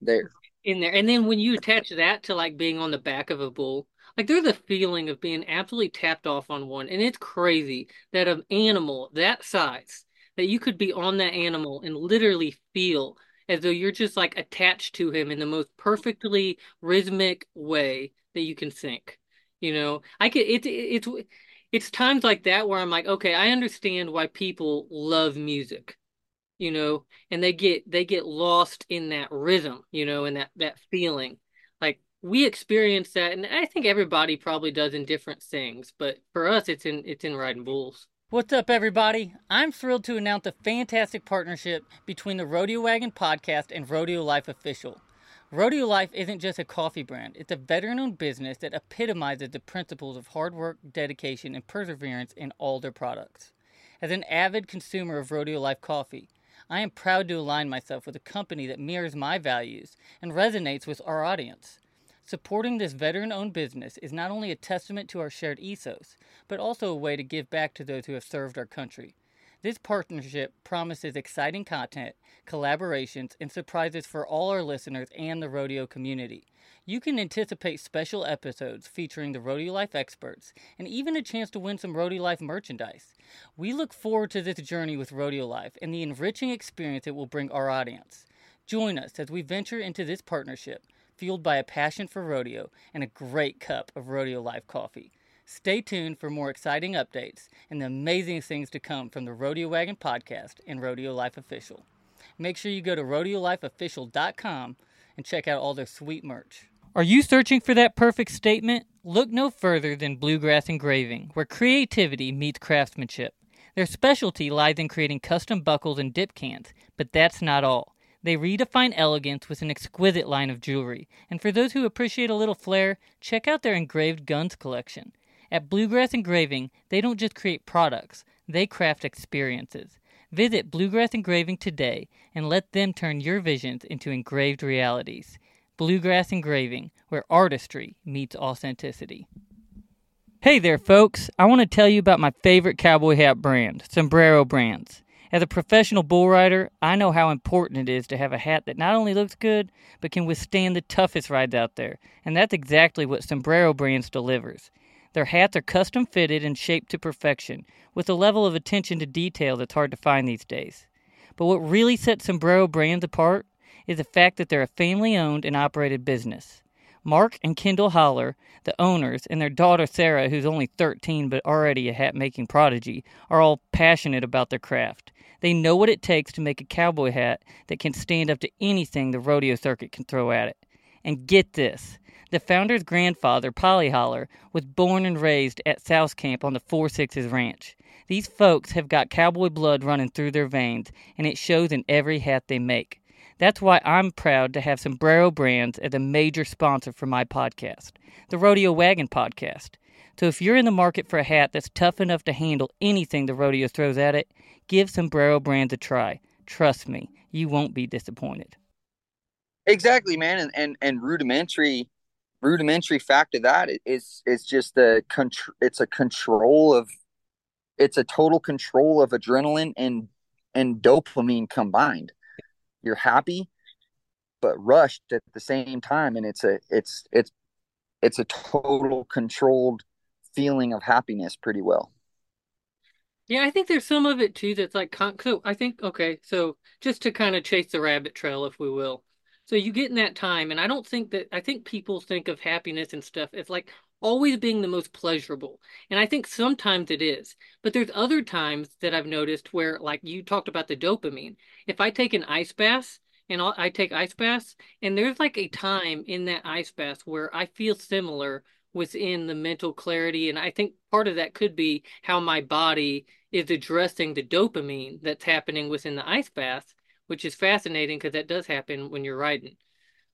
there. In there, and then when you attach that to like being on the back of a bull, like there's a feeling of being absolutely tapped off on one, and it's crazy that an animal that size that you could be on that animal and literally feel as though you're just like attached to him in the most perfectly rhythmic way that you can think. You know, I could it's it's it's times like that where I'm like, okay, I understand why people love music, you know, and they get they get lost in that rhythm, you know, and that that feeling. Like we experience that, and I think everybody probably does in different things, but for us, it's in it's in riding bulls. What's up, everybody? I'm thrilled to announce a fantastic partnership between the Rodeo Wagon podcast and Rodeo Life Official. Rodeo Life isn't just a coffee brand, it's a veteran owned business that epitomizes the principles of hard work, dedication, and perseverance in all their products. As an avid consumer of Rodeo Life coffee, I am proud to align myself with a company that mirrors my values and resonates with our audience. Supporting this veteran owned business is not only a testament to our shared ethos, but also a way to give back to those who have served our country. This partnership promises exciting content, collaborations, and surprises for all our listeners and the rodeo community. You can anticipate special episodes featuring the Rodeo Life experts and even a chance to win some Rodeo Life merchandise. We look forward to this journey with Rodeo Life and the enriching experience it will bring our audience. Join us as we venture into this partnership, fueled by a passion for rodeo and a great cup of Rodeo Life coffee. Stay tuned for more exciting updates and the amazing things to come from the Rodeo Wagon podcast and Rodeo Life Official. make sure you go to rodeolifeofficial.com and check out all their sweet merch. Are you searching for that perfect statement? Look no further than Bluegrass Engraving, where creativity meets craftsmanship. Their specialty lies in creating custom buckles and dip cans, but that's not all. They redefine elegance with an exquisite line of jewelry, and for those who appreciate a little flair, check out their engraved guns collection. At Bluegrass Engraving, they don't just create products, they craft experiences. Visit Bluegrass Engraving today and let them turn your visions into engraved realities. Bluegrass Engraving, where artistry meets authenticity. Hey there, folks. I want to tell you about my favorite cowboy hat brand, Sombrero Brands. As a professional bull rider, I know how important it is to have a hat that not only looks good, but can withstand the toughest rides out there. And that's exactly what Sombrero Brands delivers. Their hats are custom fitted and shaped to perfection, with a level of attention to detail that's hard to find these days. But what really sets Sombrero Brands apart is the fact that they're a family owned and operated business. Mark and Kendall Holler, the owners, and their daughter Sarah, who's only 13 but already a hat making prodigy, are all passionate about their craft. They know what it takes to make a cowboy hat that can stand up to anything the rodeo circuit can throw at it. And get this the founder's grandfather, Polly Holler, was born and raised at South Camp on the Four Sixes Ranch. These folks have got cowboy blood running through their veins, and it shows in every hat they make. That's why I'm proud to have Sombrero Brands as a major sponsor for my podcast, the Rodeo Wagon Podcast. So if you're in the market for a hat that's tough enough to handle anything the rodeo throws at it, give Sombrero Brands a try. Trust me, you won't be disappointed. Exactly, man, and and, and rudimentary rudimentary fact of that is is just a control. It's a control of. It's a total control of adrenaline and and dopamine combined you're happy but rushed at the same time. And it's a it's it's it's a total controlled feeling of happiness pretty well. Yeah i think there's some of it too that's like so i think okay so just to kind of chase the rabbit trail if we will. So you get in that time and i don't think that i think people think of happiness and stuff as like always being the most pleasurable. And I think sometimes it is. But there's other times that I've noticed where, like you talked about the dopamine. If I take an ice bath and I take ice baths, and there's like a time in that ice bath where I feel similar within the mental clarity. And I think part of that could be how my body is addressing the dopamine that's happening within the ice bath, which is fascinating because that does happen when you're riding.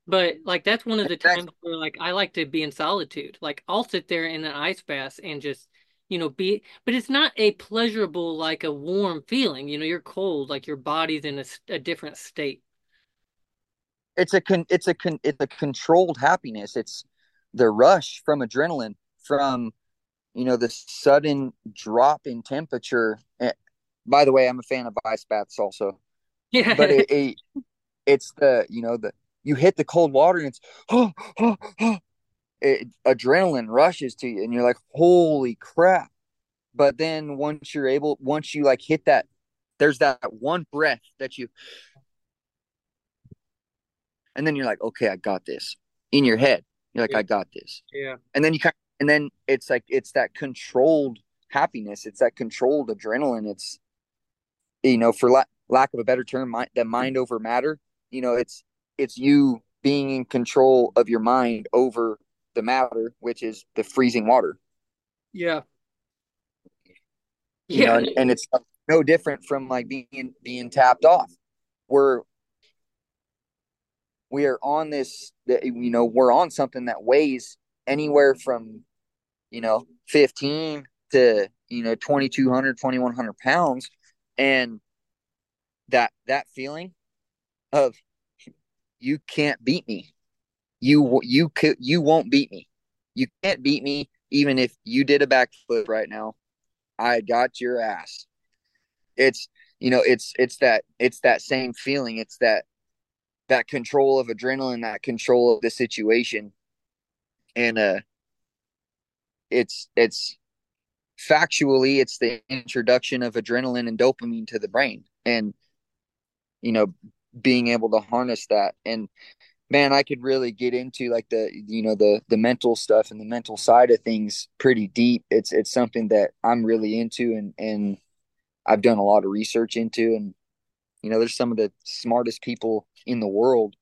But like that's one of the times where like I like to be in solitude. Like I'll sit there in an ice bath and just you know be but it's not a pleasurable like a warm feeling. You know you're cold like your body's in a, a different state. It's a con it's a con it's a controlled happiness. It's the rush from adrenaline from you know the sudden drop in temperature. Eh, by the way i'm a fan of ice baths also. Yeah. But it, it it's the you know the you hit the cold water and it's oh, oh, oh. It, adrenaline rushes to you and you're like holy crap. But then once you're able once you like hit that there's that one breath that you and then you're like okay i got this. In your head you're like yeah. i got this. Yeah. And then you kind of, and then it's like it's that controlled happiness. It's that controlled adrenaline. It's you know for la- lack of a better term mind, the mind over matter you know it's it's you being in control of your mind over the matter, which is the freezing water. Yeah. You yeah. Know, and, and it's no different from like being being tapped off. We're we are on this you know, we're on something that weighs anywhere from, you know, 15 to, you know, 2200, 2100 pounds. And that that feeling of you can't beat me. You you could you won't beat me. You can't beat me even if you did a backflip right now. I got your ass. It's you know it's it's that it's that same feeling. It's that that control of adrenaline, that control of the situation, and uh, it's it's factually it's the introduction of adrenaline and dopamine to the brain, and you know being able to harness that and man i could really get into like the you know the the mental stuff and the mental side of things pretty deep it's it's something that i'm really into and and i've done a lot of research into and You know, there's some of the smartest people in the world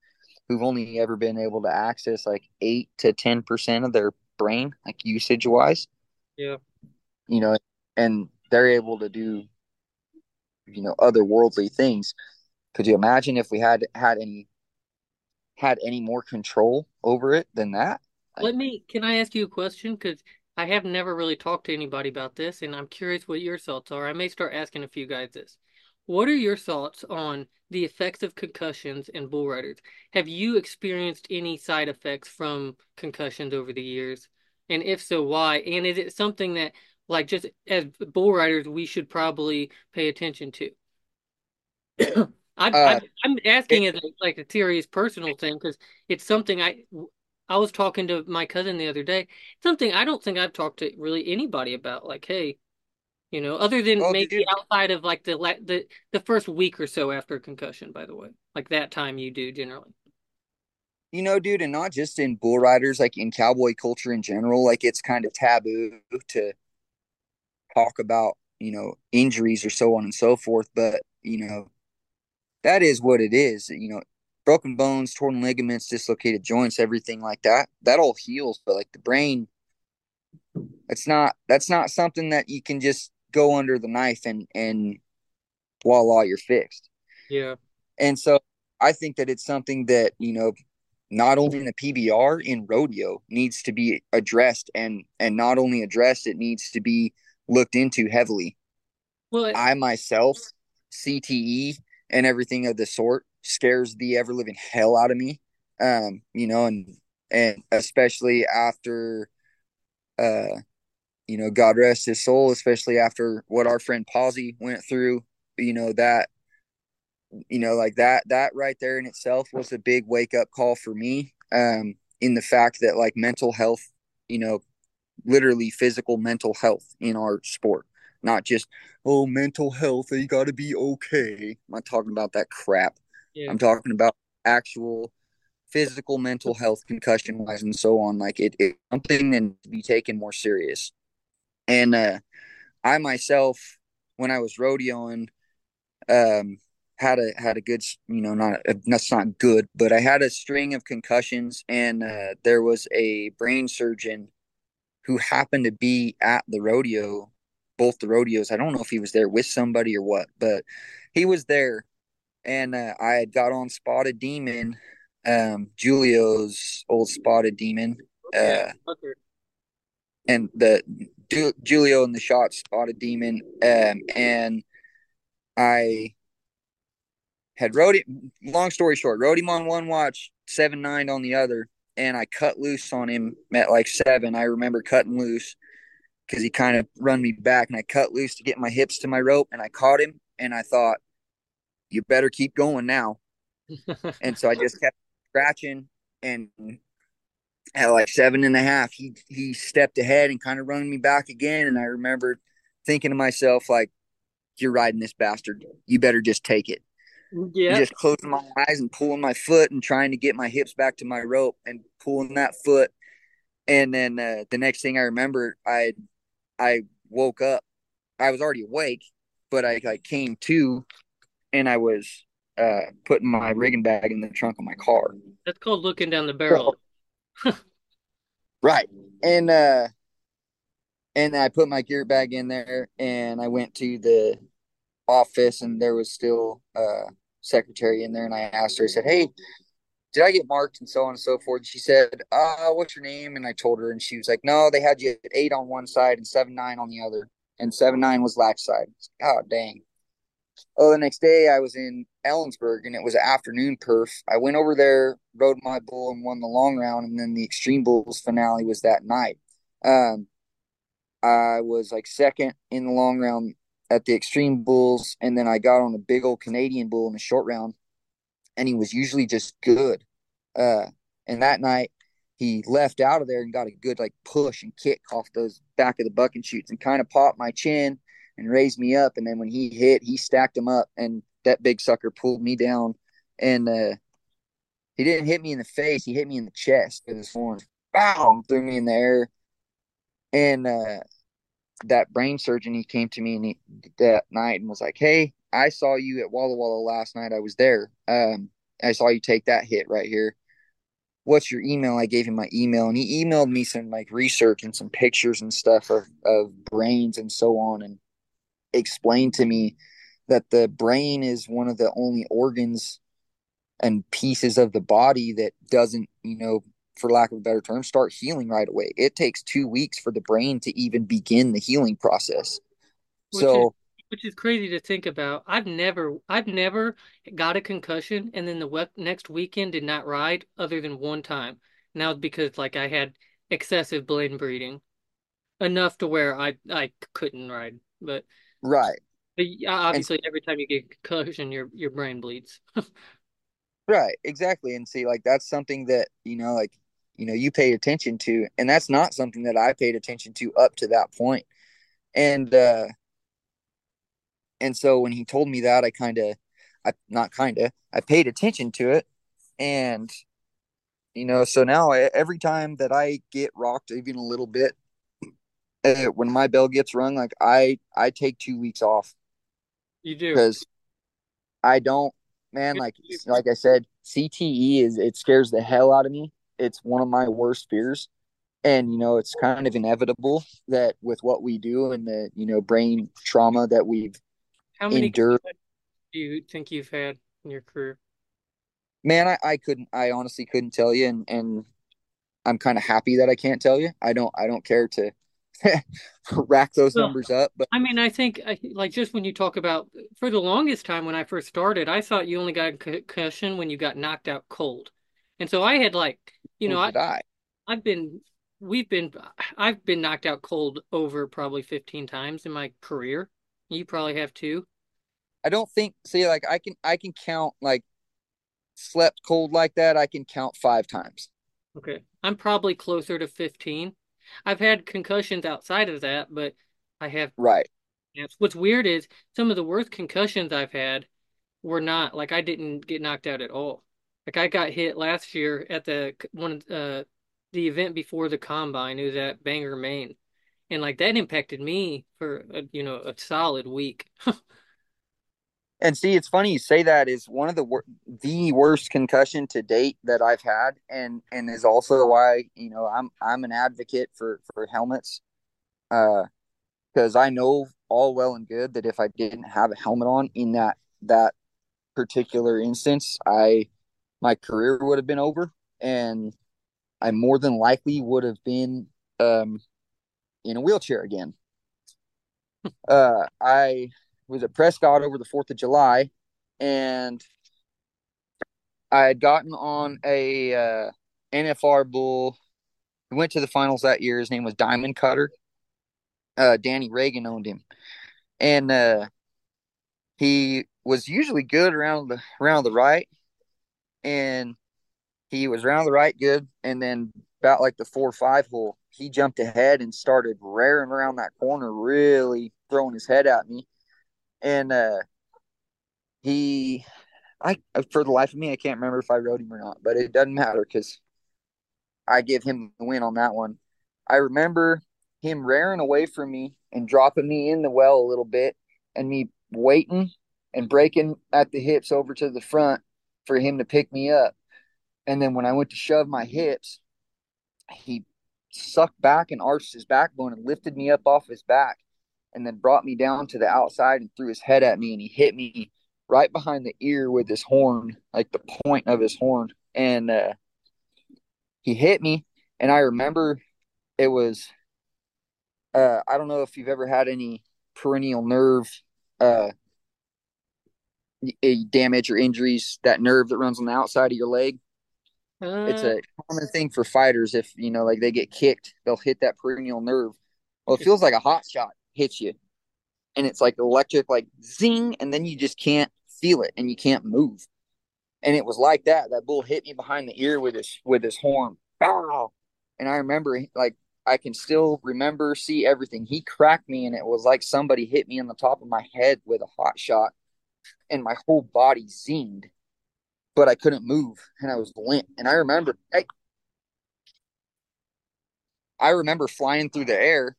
who've only ever been able to access like eight to ten percent of their brain, like usage wise. Yeah. You know, and they're able to do, you know, otherworldly things. Could you imagine if we had had any had any more control over it than that? Let me. Can I ask you a question? Because I have never really talked to anybody about this, and I'm curious what your thoughts are. I may start asking a few guys this. What are your thoughts on the effects of concussions and bull riders? Have you experienced any side effects from concussions over the years? And if so, why? And is it something that, like, just as bull riders, we should probably pay attention to? I'm, uh, I'm, asking it, as like a serious personal thing because it's something I I was talking to my cousin the other day. Something I don't think I've talked to really anybody about. Like, hey, you know, other than oh, maybe you... outside of like the the the first week or so after concussion. By the way, like that time you do generally. You know, dude, and not just in bull riders, like in cowboy culture in general, like it's kind of taboo to talk about, you know, injuries or so on and so forth. But you know, that is what it is. You know, broken bones, torn ligaments, dislocated joints, everything like that. That all heals, but like the brain, it's not. That's not something that you can just go under the knife and and voila, you're fixed. Yeah. And so I think that it's something that you know not only in the PBR in rodeo needs to be addressed and and not only addressed it needs to be looked into heavily. Well, it- I myself CTE and everything of the sort scares the ever living hell out of me. Um, you know, and and especially after uh you know, God rest his soul, especially after what our friend Posey went through, you know, that, you know, like that, that right there in itself was a big wake up call for me. Um, in the fact that like mental health, you know, literally physical mental health in our sport, not just, oh, mental health, you got to be okay. I'm not talking about that crap. Yeah. I'm talking about actual physical mental health concussion wise and so on like it, it's something that to be taken more serious and uh, I myself, when I was rodeoing, um, had a had a good, you know, not that's not good, but I had a string of concussions, and uh, there was a brain surgeon who happened to be at the rodeo, both the rodeos. I don't know if he was there with somebody or what, but he was there, and uh, I had got on Spotted Demon, um, Julio's old Spotted Demon. Uh, and the Julio and the shot spotted demon, um, and I had rode it. Long story short, rode him on one watch, seven nine on the other, and I cut loose on him at like seven. I remember cutting loose because he kind of run me back, and I cut loose to get my hips to my rope, and I caught him, and I thought, you better keep going now. and so I just kept scratching and at like seven and a half, he he stepped ahead and kind of run me back again. And I remember thinking to myself, like, you're riding this bastard. You better just take it. Yeah. Just closing my eyes and pulling my foot and trying to get my hips back to my rope and pulling that foot. And then uh, the next thing I remember, I I woke up. I was already awake, but I like came to, and I was uh, putting my rigging bag in the trunk of my car. That's called looking down the barrel. right. And uh and I put my gear bag in there and I went to the office and there was still a secretary in there and I asked her, I said, Hey, did I get marked and so on and so forth? She said, uh, what's your name? And I told her and she was like, No, they had you at eight on one side and seven nine on the other. And seven nine was latch side. Oh dang. Oh, the next day I was in Ellensburg and it was afternoon perf. I went over there, rode my bull, and won the long round. And then the Xtreme Bulls finale was that night. Um, I was like second in the long round at the Xtreme Bulls, and then I got on a big old Canadian bull in the short round, and he was usually just good. Uh, and that night he left out of there and got a good like push and kick off those back of the buck and shoots and kind of popped my chin and raised me up. And then when he hit, he stacked him up, and that big sucker pulled me down. And uh, he didn't hit me in the face; he hit me in the chest with his horns. Bow! Threw me in the air. And uh, that brain surgeon, he came to me he, that night and was like, "Hey, I saw you at Walla Walla last night. I was there. Um, I saw you take that hit right here. What's your email? I gave him my email, and he emailed me some like research and some pictures and stuff of of brains and so on, and explained to me that the brain is one of the only organs and pieces of the body that doesn't, you know, for lack of a better term, start healing right away. It takes two weeks for the brain to even begin the healing process. Which so, which is crazy to think about. I've never, I've never got a concussion and then the next weekend did not ride other than one time. Now because like I had excessive blend breeding, enough to where I I couldn't ride. But right, but obviously, and, every time you get concussion, your your brain bleeds. right, exactly. And see, like that's something that you know, like you know, you pay attention to, and that's not something that I paid attention to up to that point. And uh and so when he told me that, I kind of, I not kind of, I paid attention to it, and you know, so now every time that I get rocked even a little bit, uh, when my bell gets rung, like I I take two weeks off you do because I don't, man. Like like I said, CTE is it scares the hell out of me. It's one of my worst fears, and you know it's kind of inevitable that with what we do and the you know brain trauma that we've how many endured. Do you think you've had in your career? Man, I, I couldn't. I honestly couldn't tell you, and and I'm kind of happy that I can't tell you. I don't. I don't care to rack those well, numbers up. But I mean, I think like just when you talk about for the longest time when I first started, I thought you only got concussion when you got knocked out cold, and so I had like you know I, I I've been we've been I've been knocked out cold over probably 15 times in my career. You probably have two. I don't think see like I can I can count like slept cold like that I can count 5 times. Okay. I'm probably closer to 15 I've had concussions outside of that, but I have right. What's weird is some of the worst concussions I've had were not like I didn't get knocked out at all. Like I got hit last year at the one uh the event before the combine. It was at Bangor, Maine, and like that impacted me for a, you know a solid week. and see, it's funny you say that is one of the wor- the worst concussion to date that I've had, and and is also why you know I'm I'm an advocate for for helmets, uh, because I know all well and good that if I didn't have a helmet on in that that particular instance, I my career would have been over, and I more than likely would have been um in a wheelchair again. uh, I was at Prescott over the Fourth of July, and I had gotten on a uh, NFR bull. We went to the finals that year. His name was Diamond Cutter. Uh, Danny Reagan owned him, and uh, he was usually good around the around the right, and he was around the right good, and then about like the four or five hole, he jumped ahead and started raring around that corner, really throwing his head at me and uh, he, I for the life of me, I can't remember if I rode him or not, but it doesn't matter because I give him the win on that one. I remember him raring away from me and dropping me in the well a little bit, and me waiting and breaking at the hips over to the front for him to pick me up. And then when I went to shove my hips, he sucked back and arched his backbone and lifted me up off his back and then brought me down to the outside and threw his head at me and he hit me right behind the ear with his horn, like the point of his horn. And uh, he hit me. And I remember it was, uh, I don't know if you've ever had any peroneal nerve uh, damage or injuries, that nerve that runs on the outside of your leg. Uh, it's a common thing for fighters. If, you know, like they get kicked, they'll hit that peroneal nerve. Well, it feels like a hot shot hits you and it's like electric like zing and then you just can't feel it and you can't move and it was like that that bull hit me behind the ear with his with his horn Bow! and i remember like i can still remember see everything he cracked me and it was like somebody hit me on the top of my head with a hot shot and my whole body zinged but i couldn't move and i was limp and i remember hey, i remember flying through the air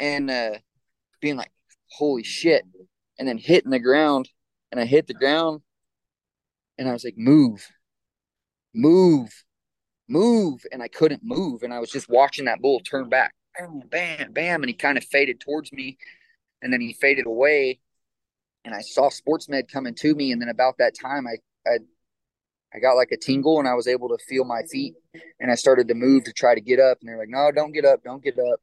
and uh, being like, "Holy shit!" and then hitting the ground. And I hit the ground and I was like, move, move, move. And I couldn't move. And I was just watching that bull turn back, bam, bam, bam. And he kind of faded towards me and then he faded away. And I saw sports med coming to me. And then about that time, I, I, I got like a tingle and I was able to feel my feet and I started to move to try to get up. And they're like, no, don't get up, don't get up.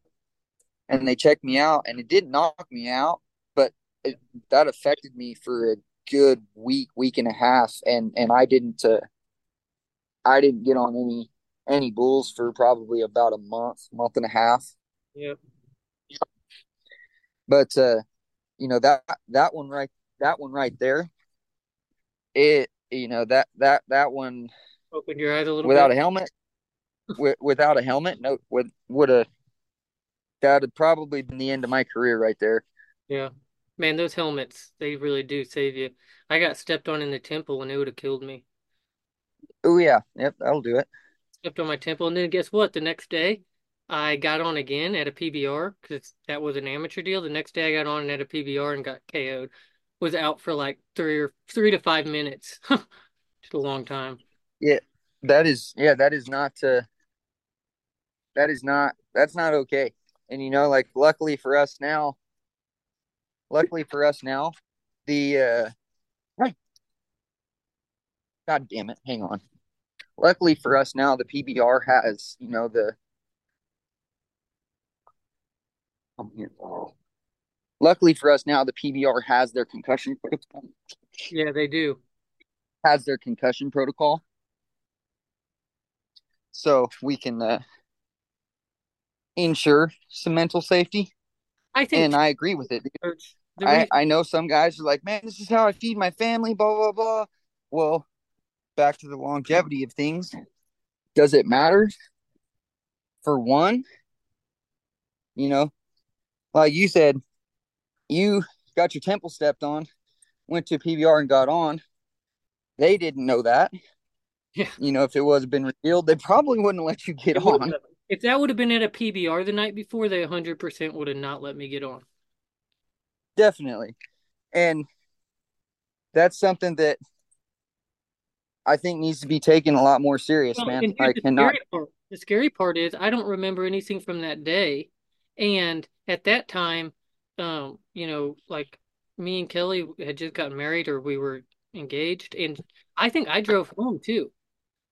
And they checked me out and it did knock me out, but it, that affected me for a good week, week and a half. And, and I didn't, uh, I didn't get on any any bulls for probably about a month, month and a half. Yep. But uh, you know that that one right that one right there, it you know that that that one open your eyes a little without bit. a helmet, with, without a helmet, no, would would have that had probably been the end of my career right there. Yeah, man, those helmets they really do save you. I got stepped on in the temple and it would have killed me. Oh yeah, yep, that'll do it. Stepped on my temple, and then guess what? The next day, I got on again at a PBR because that was an amateur deal. The next day, I got on at a PBR and got KO'd. Was out for like three or three to five minutes. Just a long time. Yeah, that is yeah, that is not uh, that is not that's not okay. And you know, like luckily for us now, luckily for us now, the uh, God damn it, hang on. Luckily for us now, the PBR has, you know, the Luckily for us now, the PBR has their concussion protocol. Yeah, they do. Has their concussion protocol. So we can uh, ensure some mental safety. I think, and I agree with it. I, I know some guys are like, man, this is how I feed my family, blah, blah, blah. Well, back to the longevity of things. Does it matter? For one, you know, like you said, you got your temple stepped on, went to PBR and got on. They didn't know that. Yeah. You know, if it was been revealed, they probably wouldn't let you get on. If that would have been at a PBR the night before, they 100% would have not let me get on. Definitely. And that's something that I think needs to be taken a lot more serious, well, man. I the cannot. Scary part, the scary part is I don't remember anything from that day, and at that time, um, you know, like me and Kelly had just gotten married or we were engaged, and I think I drove home too,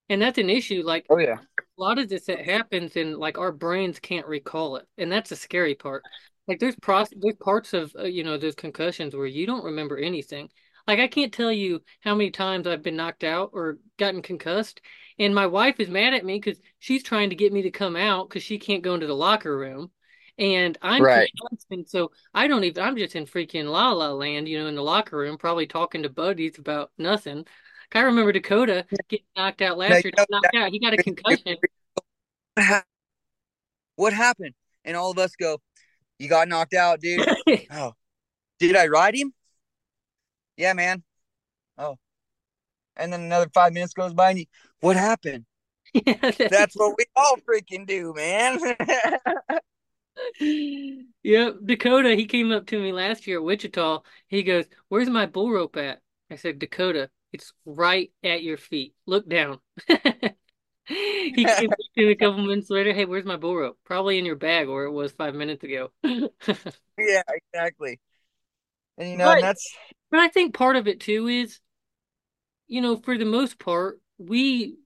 and that's an issue. Like, oh yeah, a lot of this that happens, and like our brains can't recall it, and that's the scary part. Like, there's pros, there's parts of uh, you know those concussions where you don't remember anything like I can't tell you how many times I've been knocked out or gotten concussed, and my wife is mad at me because she's trying to get me to come out because she can't go into the locker room, and I'm right. so I don't even. I'm just in freaking la la land, you know, in the locker room, probably talking to buddies about nothing. I remember Dakota getting knocked out last year. Knocked out. He got a concussion. What happened? And all of us go, "You got knocked out, dude." oh, did I ride him? yeah, man. Oh. And then another five minutes goes by and you, what happened? That's what we all freaking do, man. yep. Dakota, he came up to me last year at Wichita. He goes, Where's my bull rope at? I said, Dakota, it's right at your feet. Look down. he came up to me a couple minutes later. Hey, where's my bull rope? Probably in your bag, or it was five minutes ago. yeah, exactly. And you know, and that's but I think part of it too is, you know, for the most part, we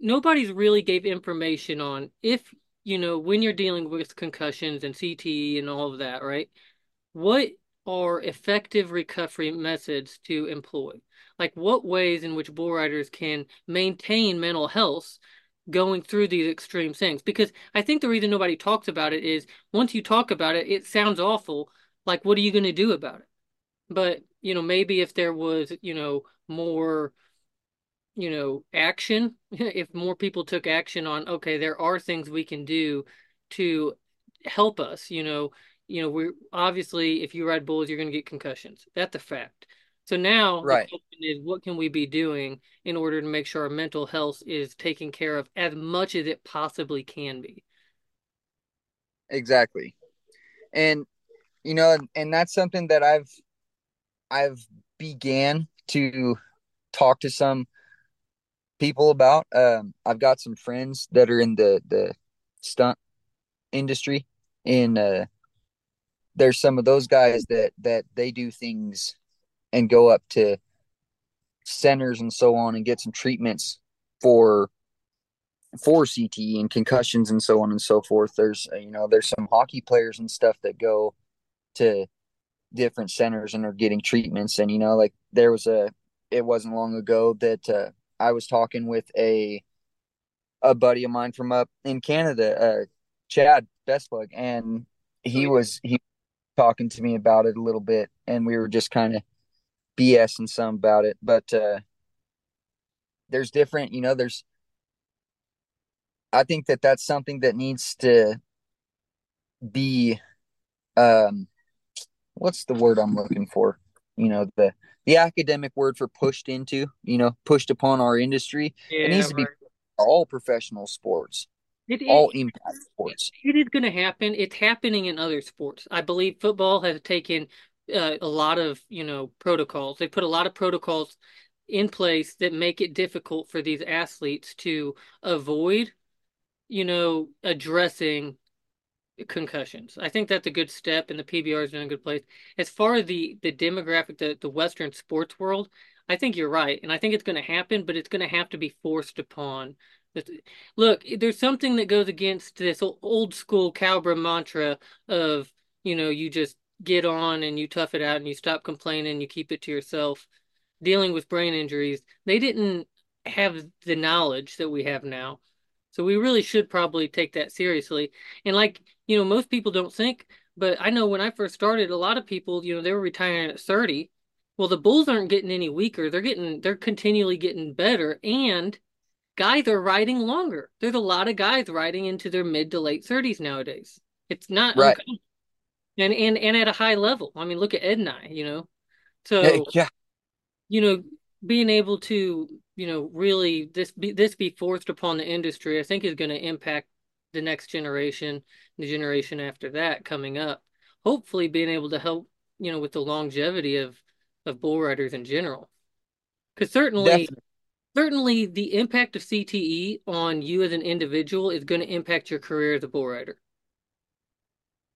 nobody's really gave information on if you know when you're dealing with concussions and CTE and all of that, right? What are effective recovery methods to employ? Like what ways in which bull riders can maintain mental health going through these extreme things? Because I think the reason nobody talks about it is once you talk about it, it sounds awful. Like, what are you going to do about it? But you know, maybe if there was, you know, more, you know, action, if more people took action on, okay, there are things we can do to help us, you know, you know, we're obviously if you ride bulls, you're going to get concussions. That's a fact. So now right. the question is, what can we be doing in order to make sure our mental health is taken care of as much as it possibly can be? Exactly. And, you know, and that's something that I've I've began to talk to some people about. Um, I've got some friends that are in the the stunt industry, and uh, there's some of those guys that that they do things and go up to centers and so on and get some treatments for for CTE and concussions and so on and so forth. There's you know there's some hockey players and stuff that go to different centers and are getting treatments and you know like there was a it wasn't long ago that uh, I was talking with a a buddy of mine from up in Canada, uh, Chad Besplug, and he was he talking to me about it a little bit, and we were just kind of BSing some about it. But uh, there's different, you know, there's. I think that that's something that needs to be, um, what's the word I'm looking for? You know, the the academic word for pushed into, you know, pushed upon our industry. Yeah, it needs to be all professional sports. It, all impact sports. It is going to happen. It's happening in other sports. I believe football has taken uh, a lot of you know protocols. They put a lot of protocols in place that make it difficult for these athletes to avoid, you know, addressing concussions. I think that's a good step, and the PBR is in a good place. As far as the the demographic, the the Western sports world, I think you're right, and I think it's going to happen, but it's going to have to be forced upon. Look, there's something that goes against this old school cowboy mantra of you know you just get on and you tough it out and you stop complaining, you keep it to yourself. Dealing with brain injuries, they didn't have the knowledge that we have now. So we really should probably take that seriously. And like, you know, most people don't think, but I know when I first started, a lot of people, you know, they were retiring at 30. Well, the Bulls aren't getting any weaker. They're getting, they're continually getting better. And guys are riding longer. There's a lot of guys riding into their mid to late 30s nowadays. It's not right. Uncommon. And, and, and at a high level. I mean, look at Ed and I, you know? So, yeah. you know, being able to you know, really this be this be forced upon the industry, I think is going to impact the next generation, the generation after that coming up. Hopefully, being able to help, you know, with the longevity of of bull riders in general. Because certainly, Definitely. certainly, the impact of CTE on you as an individual is going to impact your career as a bull rider.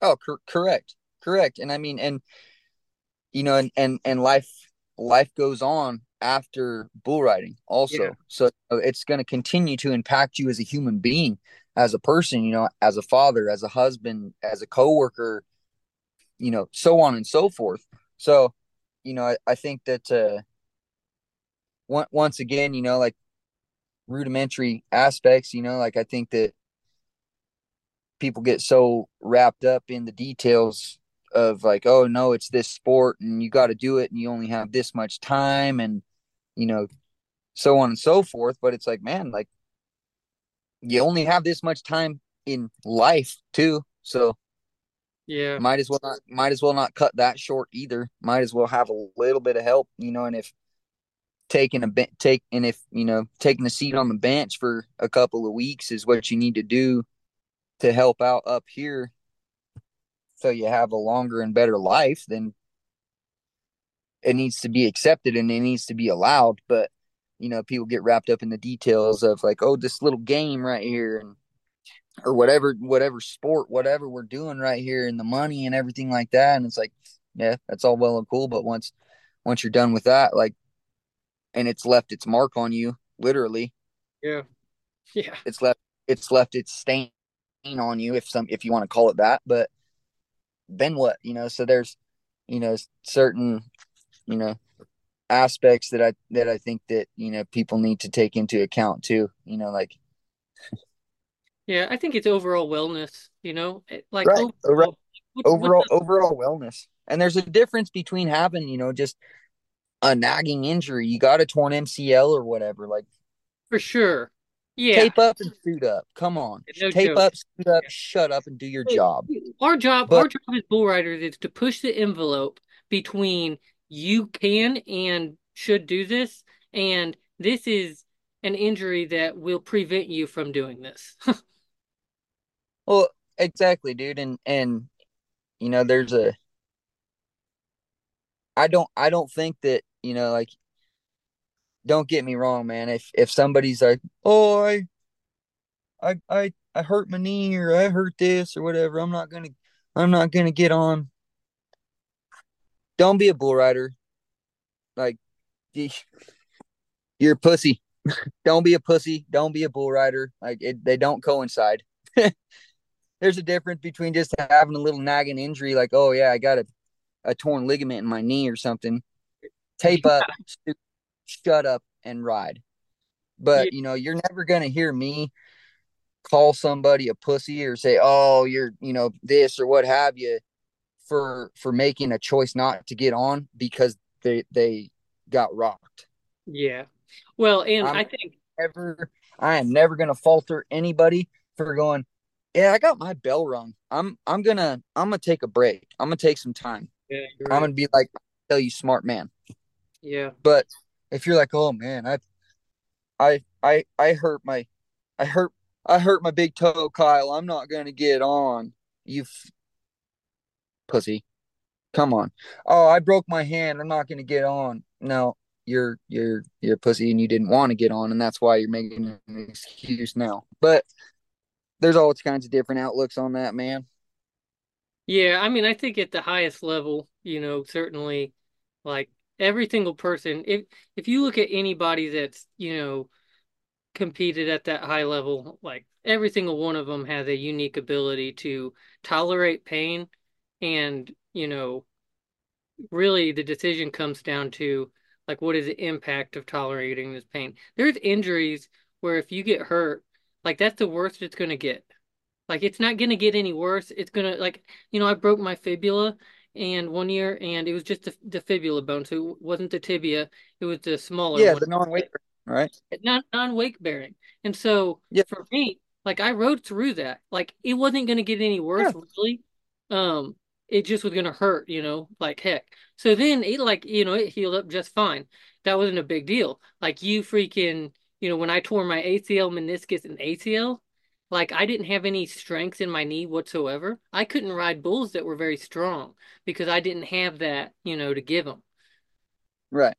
Oh, cor- correct, correct, and I mean, and you know, and and and life life goes on after bull riding also. Yeah. So it's going to continue to impact you as a human being, as a person, you know, as a father, as a husband, as a coworker, you know, so on and so forth. So, you know, I, I think that uh once again, you know, like rudimentary aspects, you know, like I think that people get so wrapped up in the details of like, oh no, it's this sport and you got to do it and you only have this much time and you know, so on and so forth. But it's like, man, like you only have this much time in life too. So yeah, might as well not might as well not cut that short either. Might as well have a little bit of help, you know, and if taking a take and if you know taking a seat on the bench for a couple of weeks is what you need to do to help out up here so you have a longer and better life then it needs to be accepted and it needs to be allowed but you know people get wrapped up in the details of like oh this little game right here and or whatever whatever sport whatever we're doing right here and the money and everything like that. And it's like yeah that's all well and cool. But once once you're done with that like and it's left its mark on you literally. Yeah. Yeah. It's left it's left its stain on you if some if you want to call it that. But then what you know? So there's you know certain you know aspects that I that I think that you know people need to take into account too. You know, like yeah, I think it's overall wellness. You know, eh, like right. overall overall, the... overall wellness. And there's a difference between having you know just a nagging injury. You got a torn MCL or whatever, like for sure. Yeah. Tape up and suit up. Come on. No Tape joke. up, suit up, yeah. shut up and do your job. Our job, but, our job as bull riders is to push the envelope between you can and should do this, and this is an injury that will prevent you from doing this. well, exactly, dude, and and you know, there's a I don't I don't think that you know like don't get me wrong, man. If if somebody's like, oh, I I I I hurt my knee or I hurt this or whatever, I'm not gonna I'm not gonna get on. Don't be a bull rider. Like you're a pussy. don't be a pussy. Don't be a bull rider. Like it, they don't coincide. There's a difference between just having a little nagging injury, like oh yeah, I got a, a torn ligament in my knee or something. Tape up, shut up, and ride. But yeah. you know, you're never gonna hear me call somebody a pussy or say, "Oh, you're you know this or what have you," for for making a choice not to get on because they they got rocked. Yeah. Well, and I'm i think ever I am never gonna falter anybody for going. Yeah, I got my bell rung. I'm I'm gonna I'm gonna take a break. I'm gonna take some time. Yeah, right. I'm gonna be like, tell you, smart man. Yeah. But if you're like, oh man, I I I I hurt my I hurt I hurt my big toe, Kyle. I'm not gonna get on. You f- pussy. Come on. Oh, I broke my hand. I'm not gonna get on. No, you're you're you're pussy and you didn't want to get on, and that's why you're making an excuse now. But there's all kinds of different outlooks on that, man. Yeah, I mean, I think at the highest level, you know, certainly like every single person, if if you look at anybody that's, you know, competed at that high level, like every single one of them has a unique ability to tolerate pain and, you know, really the decision comes down to like what is the impact of tolerating this pain. There's injuries where if you get hurt, like that's the worst it's going to get. Like it's not going to get any worse. It's going to like, you know, I broke my fibula and one year and it was just the, the fibula bone. So it wasn't the tibia. It was the smaller yeah, one. the non-weight right? Not non-wake bearing. And so yeah. for me, like I rode through that. Like it wasn't going to get any worse, yeah. really. Um, it just was going to hurt, you know, like heck. So then it like you know it healed up just fine. That wasn't a big deal. Like you freaking, you know, when I tore my ACL, meniscus, and ACL, like I didn't have any strength in my knee whatsoever. I couldn't ride bulls that were very strong because I didn't have that, you know, to give them. Right.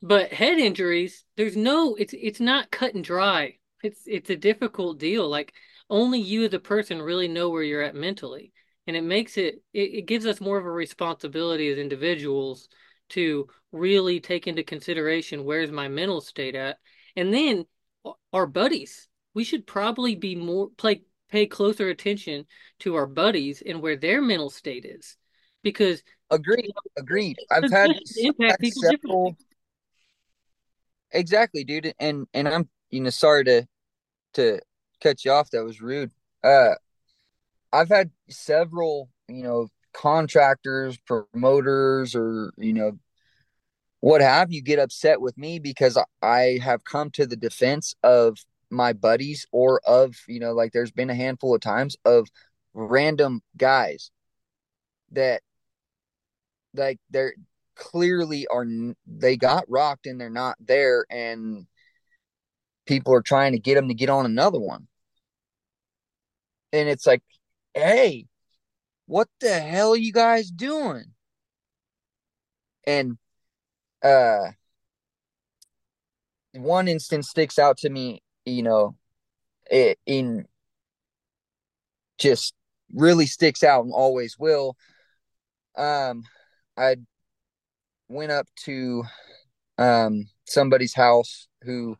But head injuries, there's no it's it's not cut and dry. It's it's a difficult deal. Like only you as a person really know where you're at mentally. And it makes it it, it gives us more of a responsibility as individuals to really take into consideration where's my mental state at. And then our buddies. We should probably be more play pay closer attention to our buddies and where their mental state is. Because agreed, you know, agreed. I've had, impact had several Exactly, dude. And and I'm you know sorry to to cut you off. That was rude. Uh, I've had several you know contractors, promoters, or you know what have you get upset with me because I have come to the defense of my buddies or of you know like there's been a handful of times of random guys that like they're clearly are they got rocked and they're not there and people are trying to get them to get on another one. And it's like hey what the hell are you guys doing and uh one instance sticks out to me you know it, in just really sticks out and always will um i went up to um, somebody's house who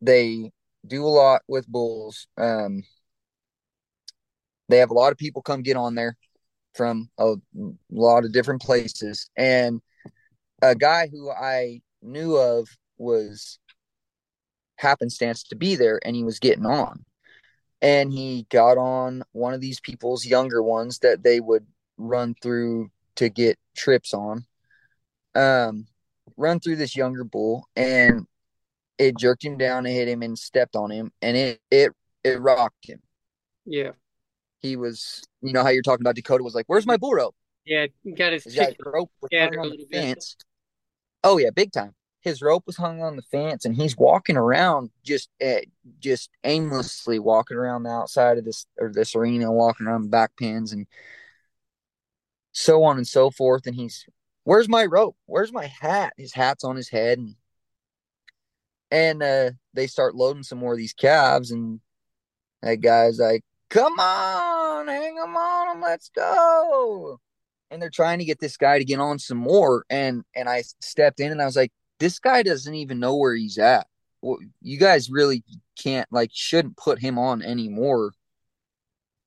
they do a lot with bulls. Um, they have a lot of people come get on there from a lot of different places. And a guy who I knew of was happenstance to be there and he was getting on. And he got on one of these people's younger ones that they would run through to get trips on um, run through this younger bull and it jerked him down and hit him and stepped on him and it it it rocked him. Yeah. He was you know how you're talking about Dakota was like, Where's my bull rope? Yeah, got his, his rope was yeah, hung on the fence. Oh yeah, big time. His rope was hung on the fence and he's walking around just uh, just aimlessly walking around the outside of this or this arena, walking around the back pins and so on and so forth. And he's, where's my rope? Where's my hat? His hat's on his head. And, and uh, they start loading some more of these calves. And that guy's like, come on, hang them on, let's go. And they're trying to get this guy to get on some more. And, and I stepped in and I was like, this guy doesn't even know where he's at. Well, you guys really can't, like, shouldn't put him on anymore.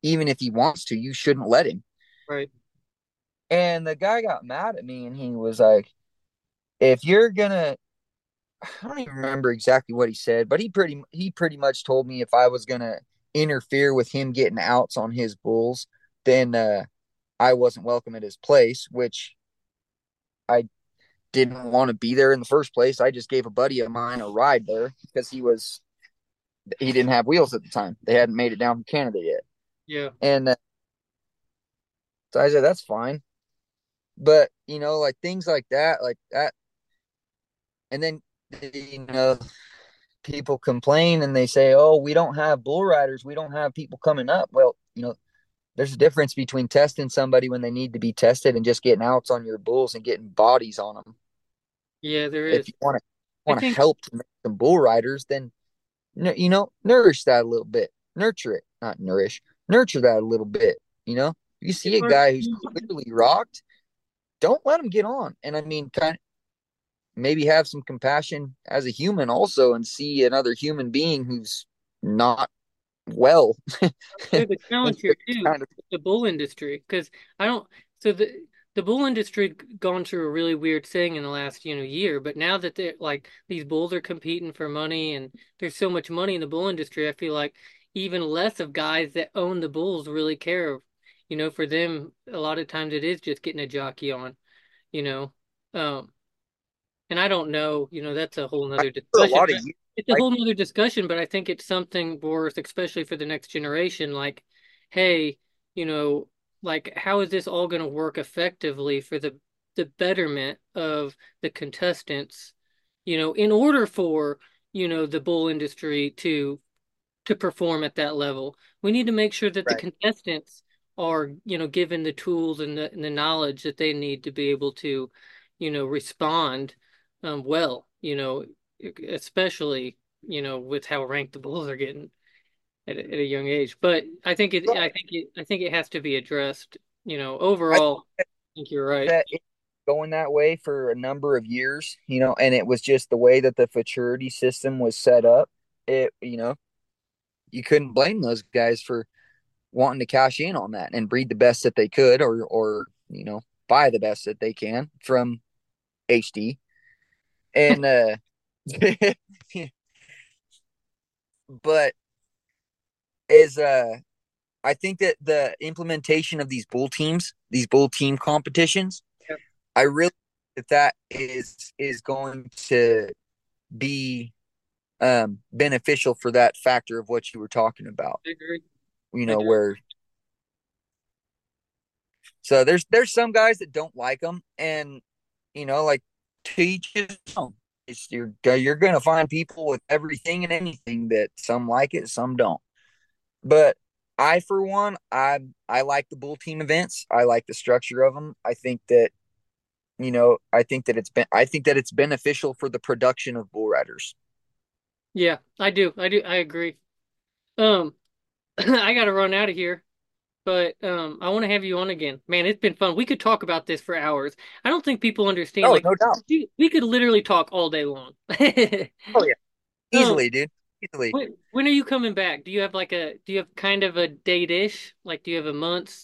Even if he wants to, you shouldn't let him. Right. And the guy got mad at me and he was like, if you're gonna I don't even remember exactly what he said, but he pretty he pretty much told me if I was gonna interfere with him getting outs on his bulls, then uh, I wasn't welcome at his place, which I didn't want to be there in the first place. I just gave a buddy of mine a ride there because he was he didn't have wheels at the time. They hadn't made it down from Canada yet. Yeah. And uh, so I said that's fine. But, you know, like things like that, like that and then you know people complain and they say, "Oh, we don't have bull riders. We don't have people coming up." Well, you know, there's a difference between testing somebody when they need to be tested and just getting outs on your bulls and getting bodies on them. Yeah, there is. If you want to want to help to make some bull riders, then you know, nourish that a little bit, nurture it, not nourish, nurture that a little bit. You know, you see a guy who's clearly rocked, don't let him get on. And I mean, kind of, maybe have some compassion as a human also and see another human being who's not well. the challenge here too, kind of... the bull industry, because I don't. So the the bull industry gone through a really weird thing in the last you know year, but now that they're like these bulls are competing for money and there's so much money in the bull industry, I feel like even less of guys that own the bulls really care. You know, for them, a lot of times it is just getting a jockey on. You know, um, and I don't know, you know, that's a whole nother discussion. A of, it's a whole nother discussion, but I think it's something worth, especially for the next generation. Like, hey, you know, like how is this all going to work effectively for the the betterment of the contestants? You know, in order for you know the bull industry to to perform at that level, we need to make sure that right. the contestants are you know given the tools and the, and the knowledge that they need to be able to you know respond um, well, you know, especially you know with how ranked the Bulls are getting at a, at a young age. But I think it, I think it, I think it has to be addressed. You know, overall, I think you're right. That going that way for a number of years, you know, and it was just the way that the futurity system was set up. It, you know, you couldn't blame those guys for wanting to cash in on that and breed the best that they could, or, or you know, buy the best that they can from HD and uh but is uh I think that the implementation of these bull teams, these bull team competitions, yep. I really that that is is going to be um beneficial for that factor of what you were talking about. You know where so there's there's some guys that don't like them and you know like teach his own. It's, you're you're going to find people with everything and anything that some like it, some don't. But I, for one, I I like the bull team events. I like the structure of them. I think that you know, I think that it's been I think that it's beneficial for the production of bull riders. Yeah, I do. I do. I agree. Um, I got to run out of here but um, I want to have you on again. Man, it's been fun. We could talk about this for hours. I don't think people understand. Oh, like, no doubt. We, could literally talk all day long. oh yeah, easily, um, dude. Easily. When, when, are you coming back? Do you have like a? Do you have kind of a date ish? Like, do you have a month?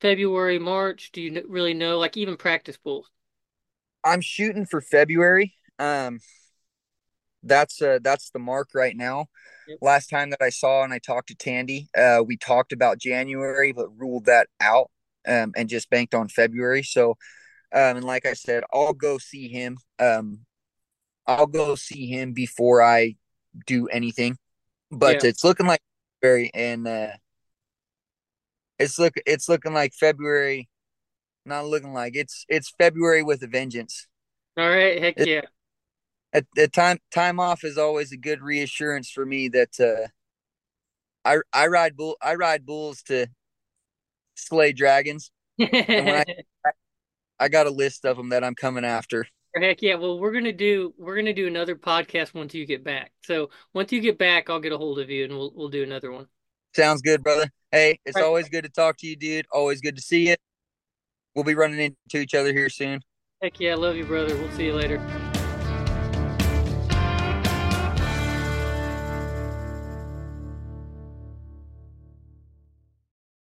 February, March? Do you really know? Like, even practice bulls. I'm shooting for February. Um, that's uh that's the mark right now. Yep. Last time that I saw and I talked to Tandy, uh, we talked about January, but ruled that out um, and just banked on February. So, um, and like I said, I'll go see him. Um, I'll go see him before I do anything. But yeah. it's looking like February, and uh, it's look it's looking like February. Not looking like it's it's February with a vengeance. All right, heck yeah at, at time time off is always a good reassurance for me that uh, I I ride bull I ride bulls to slay dragons, I, I got a list of them that I'm coming after. Heck yeah! Well, we're gonna do we're gonna do another podcast once you get back. So once you get back, I'll get a hold of you and we'll we'll do another one. Sounds good, brother. Hey, it's right. always good to talk to you, dude. Always good to see you. We'll be running into each other here soon. Heck yeah, I love you, brother. We'll see you later.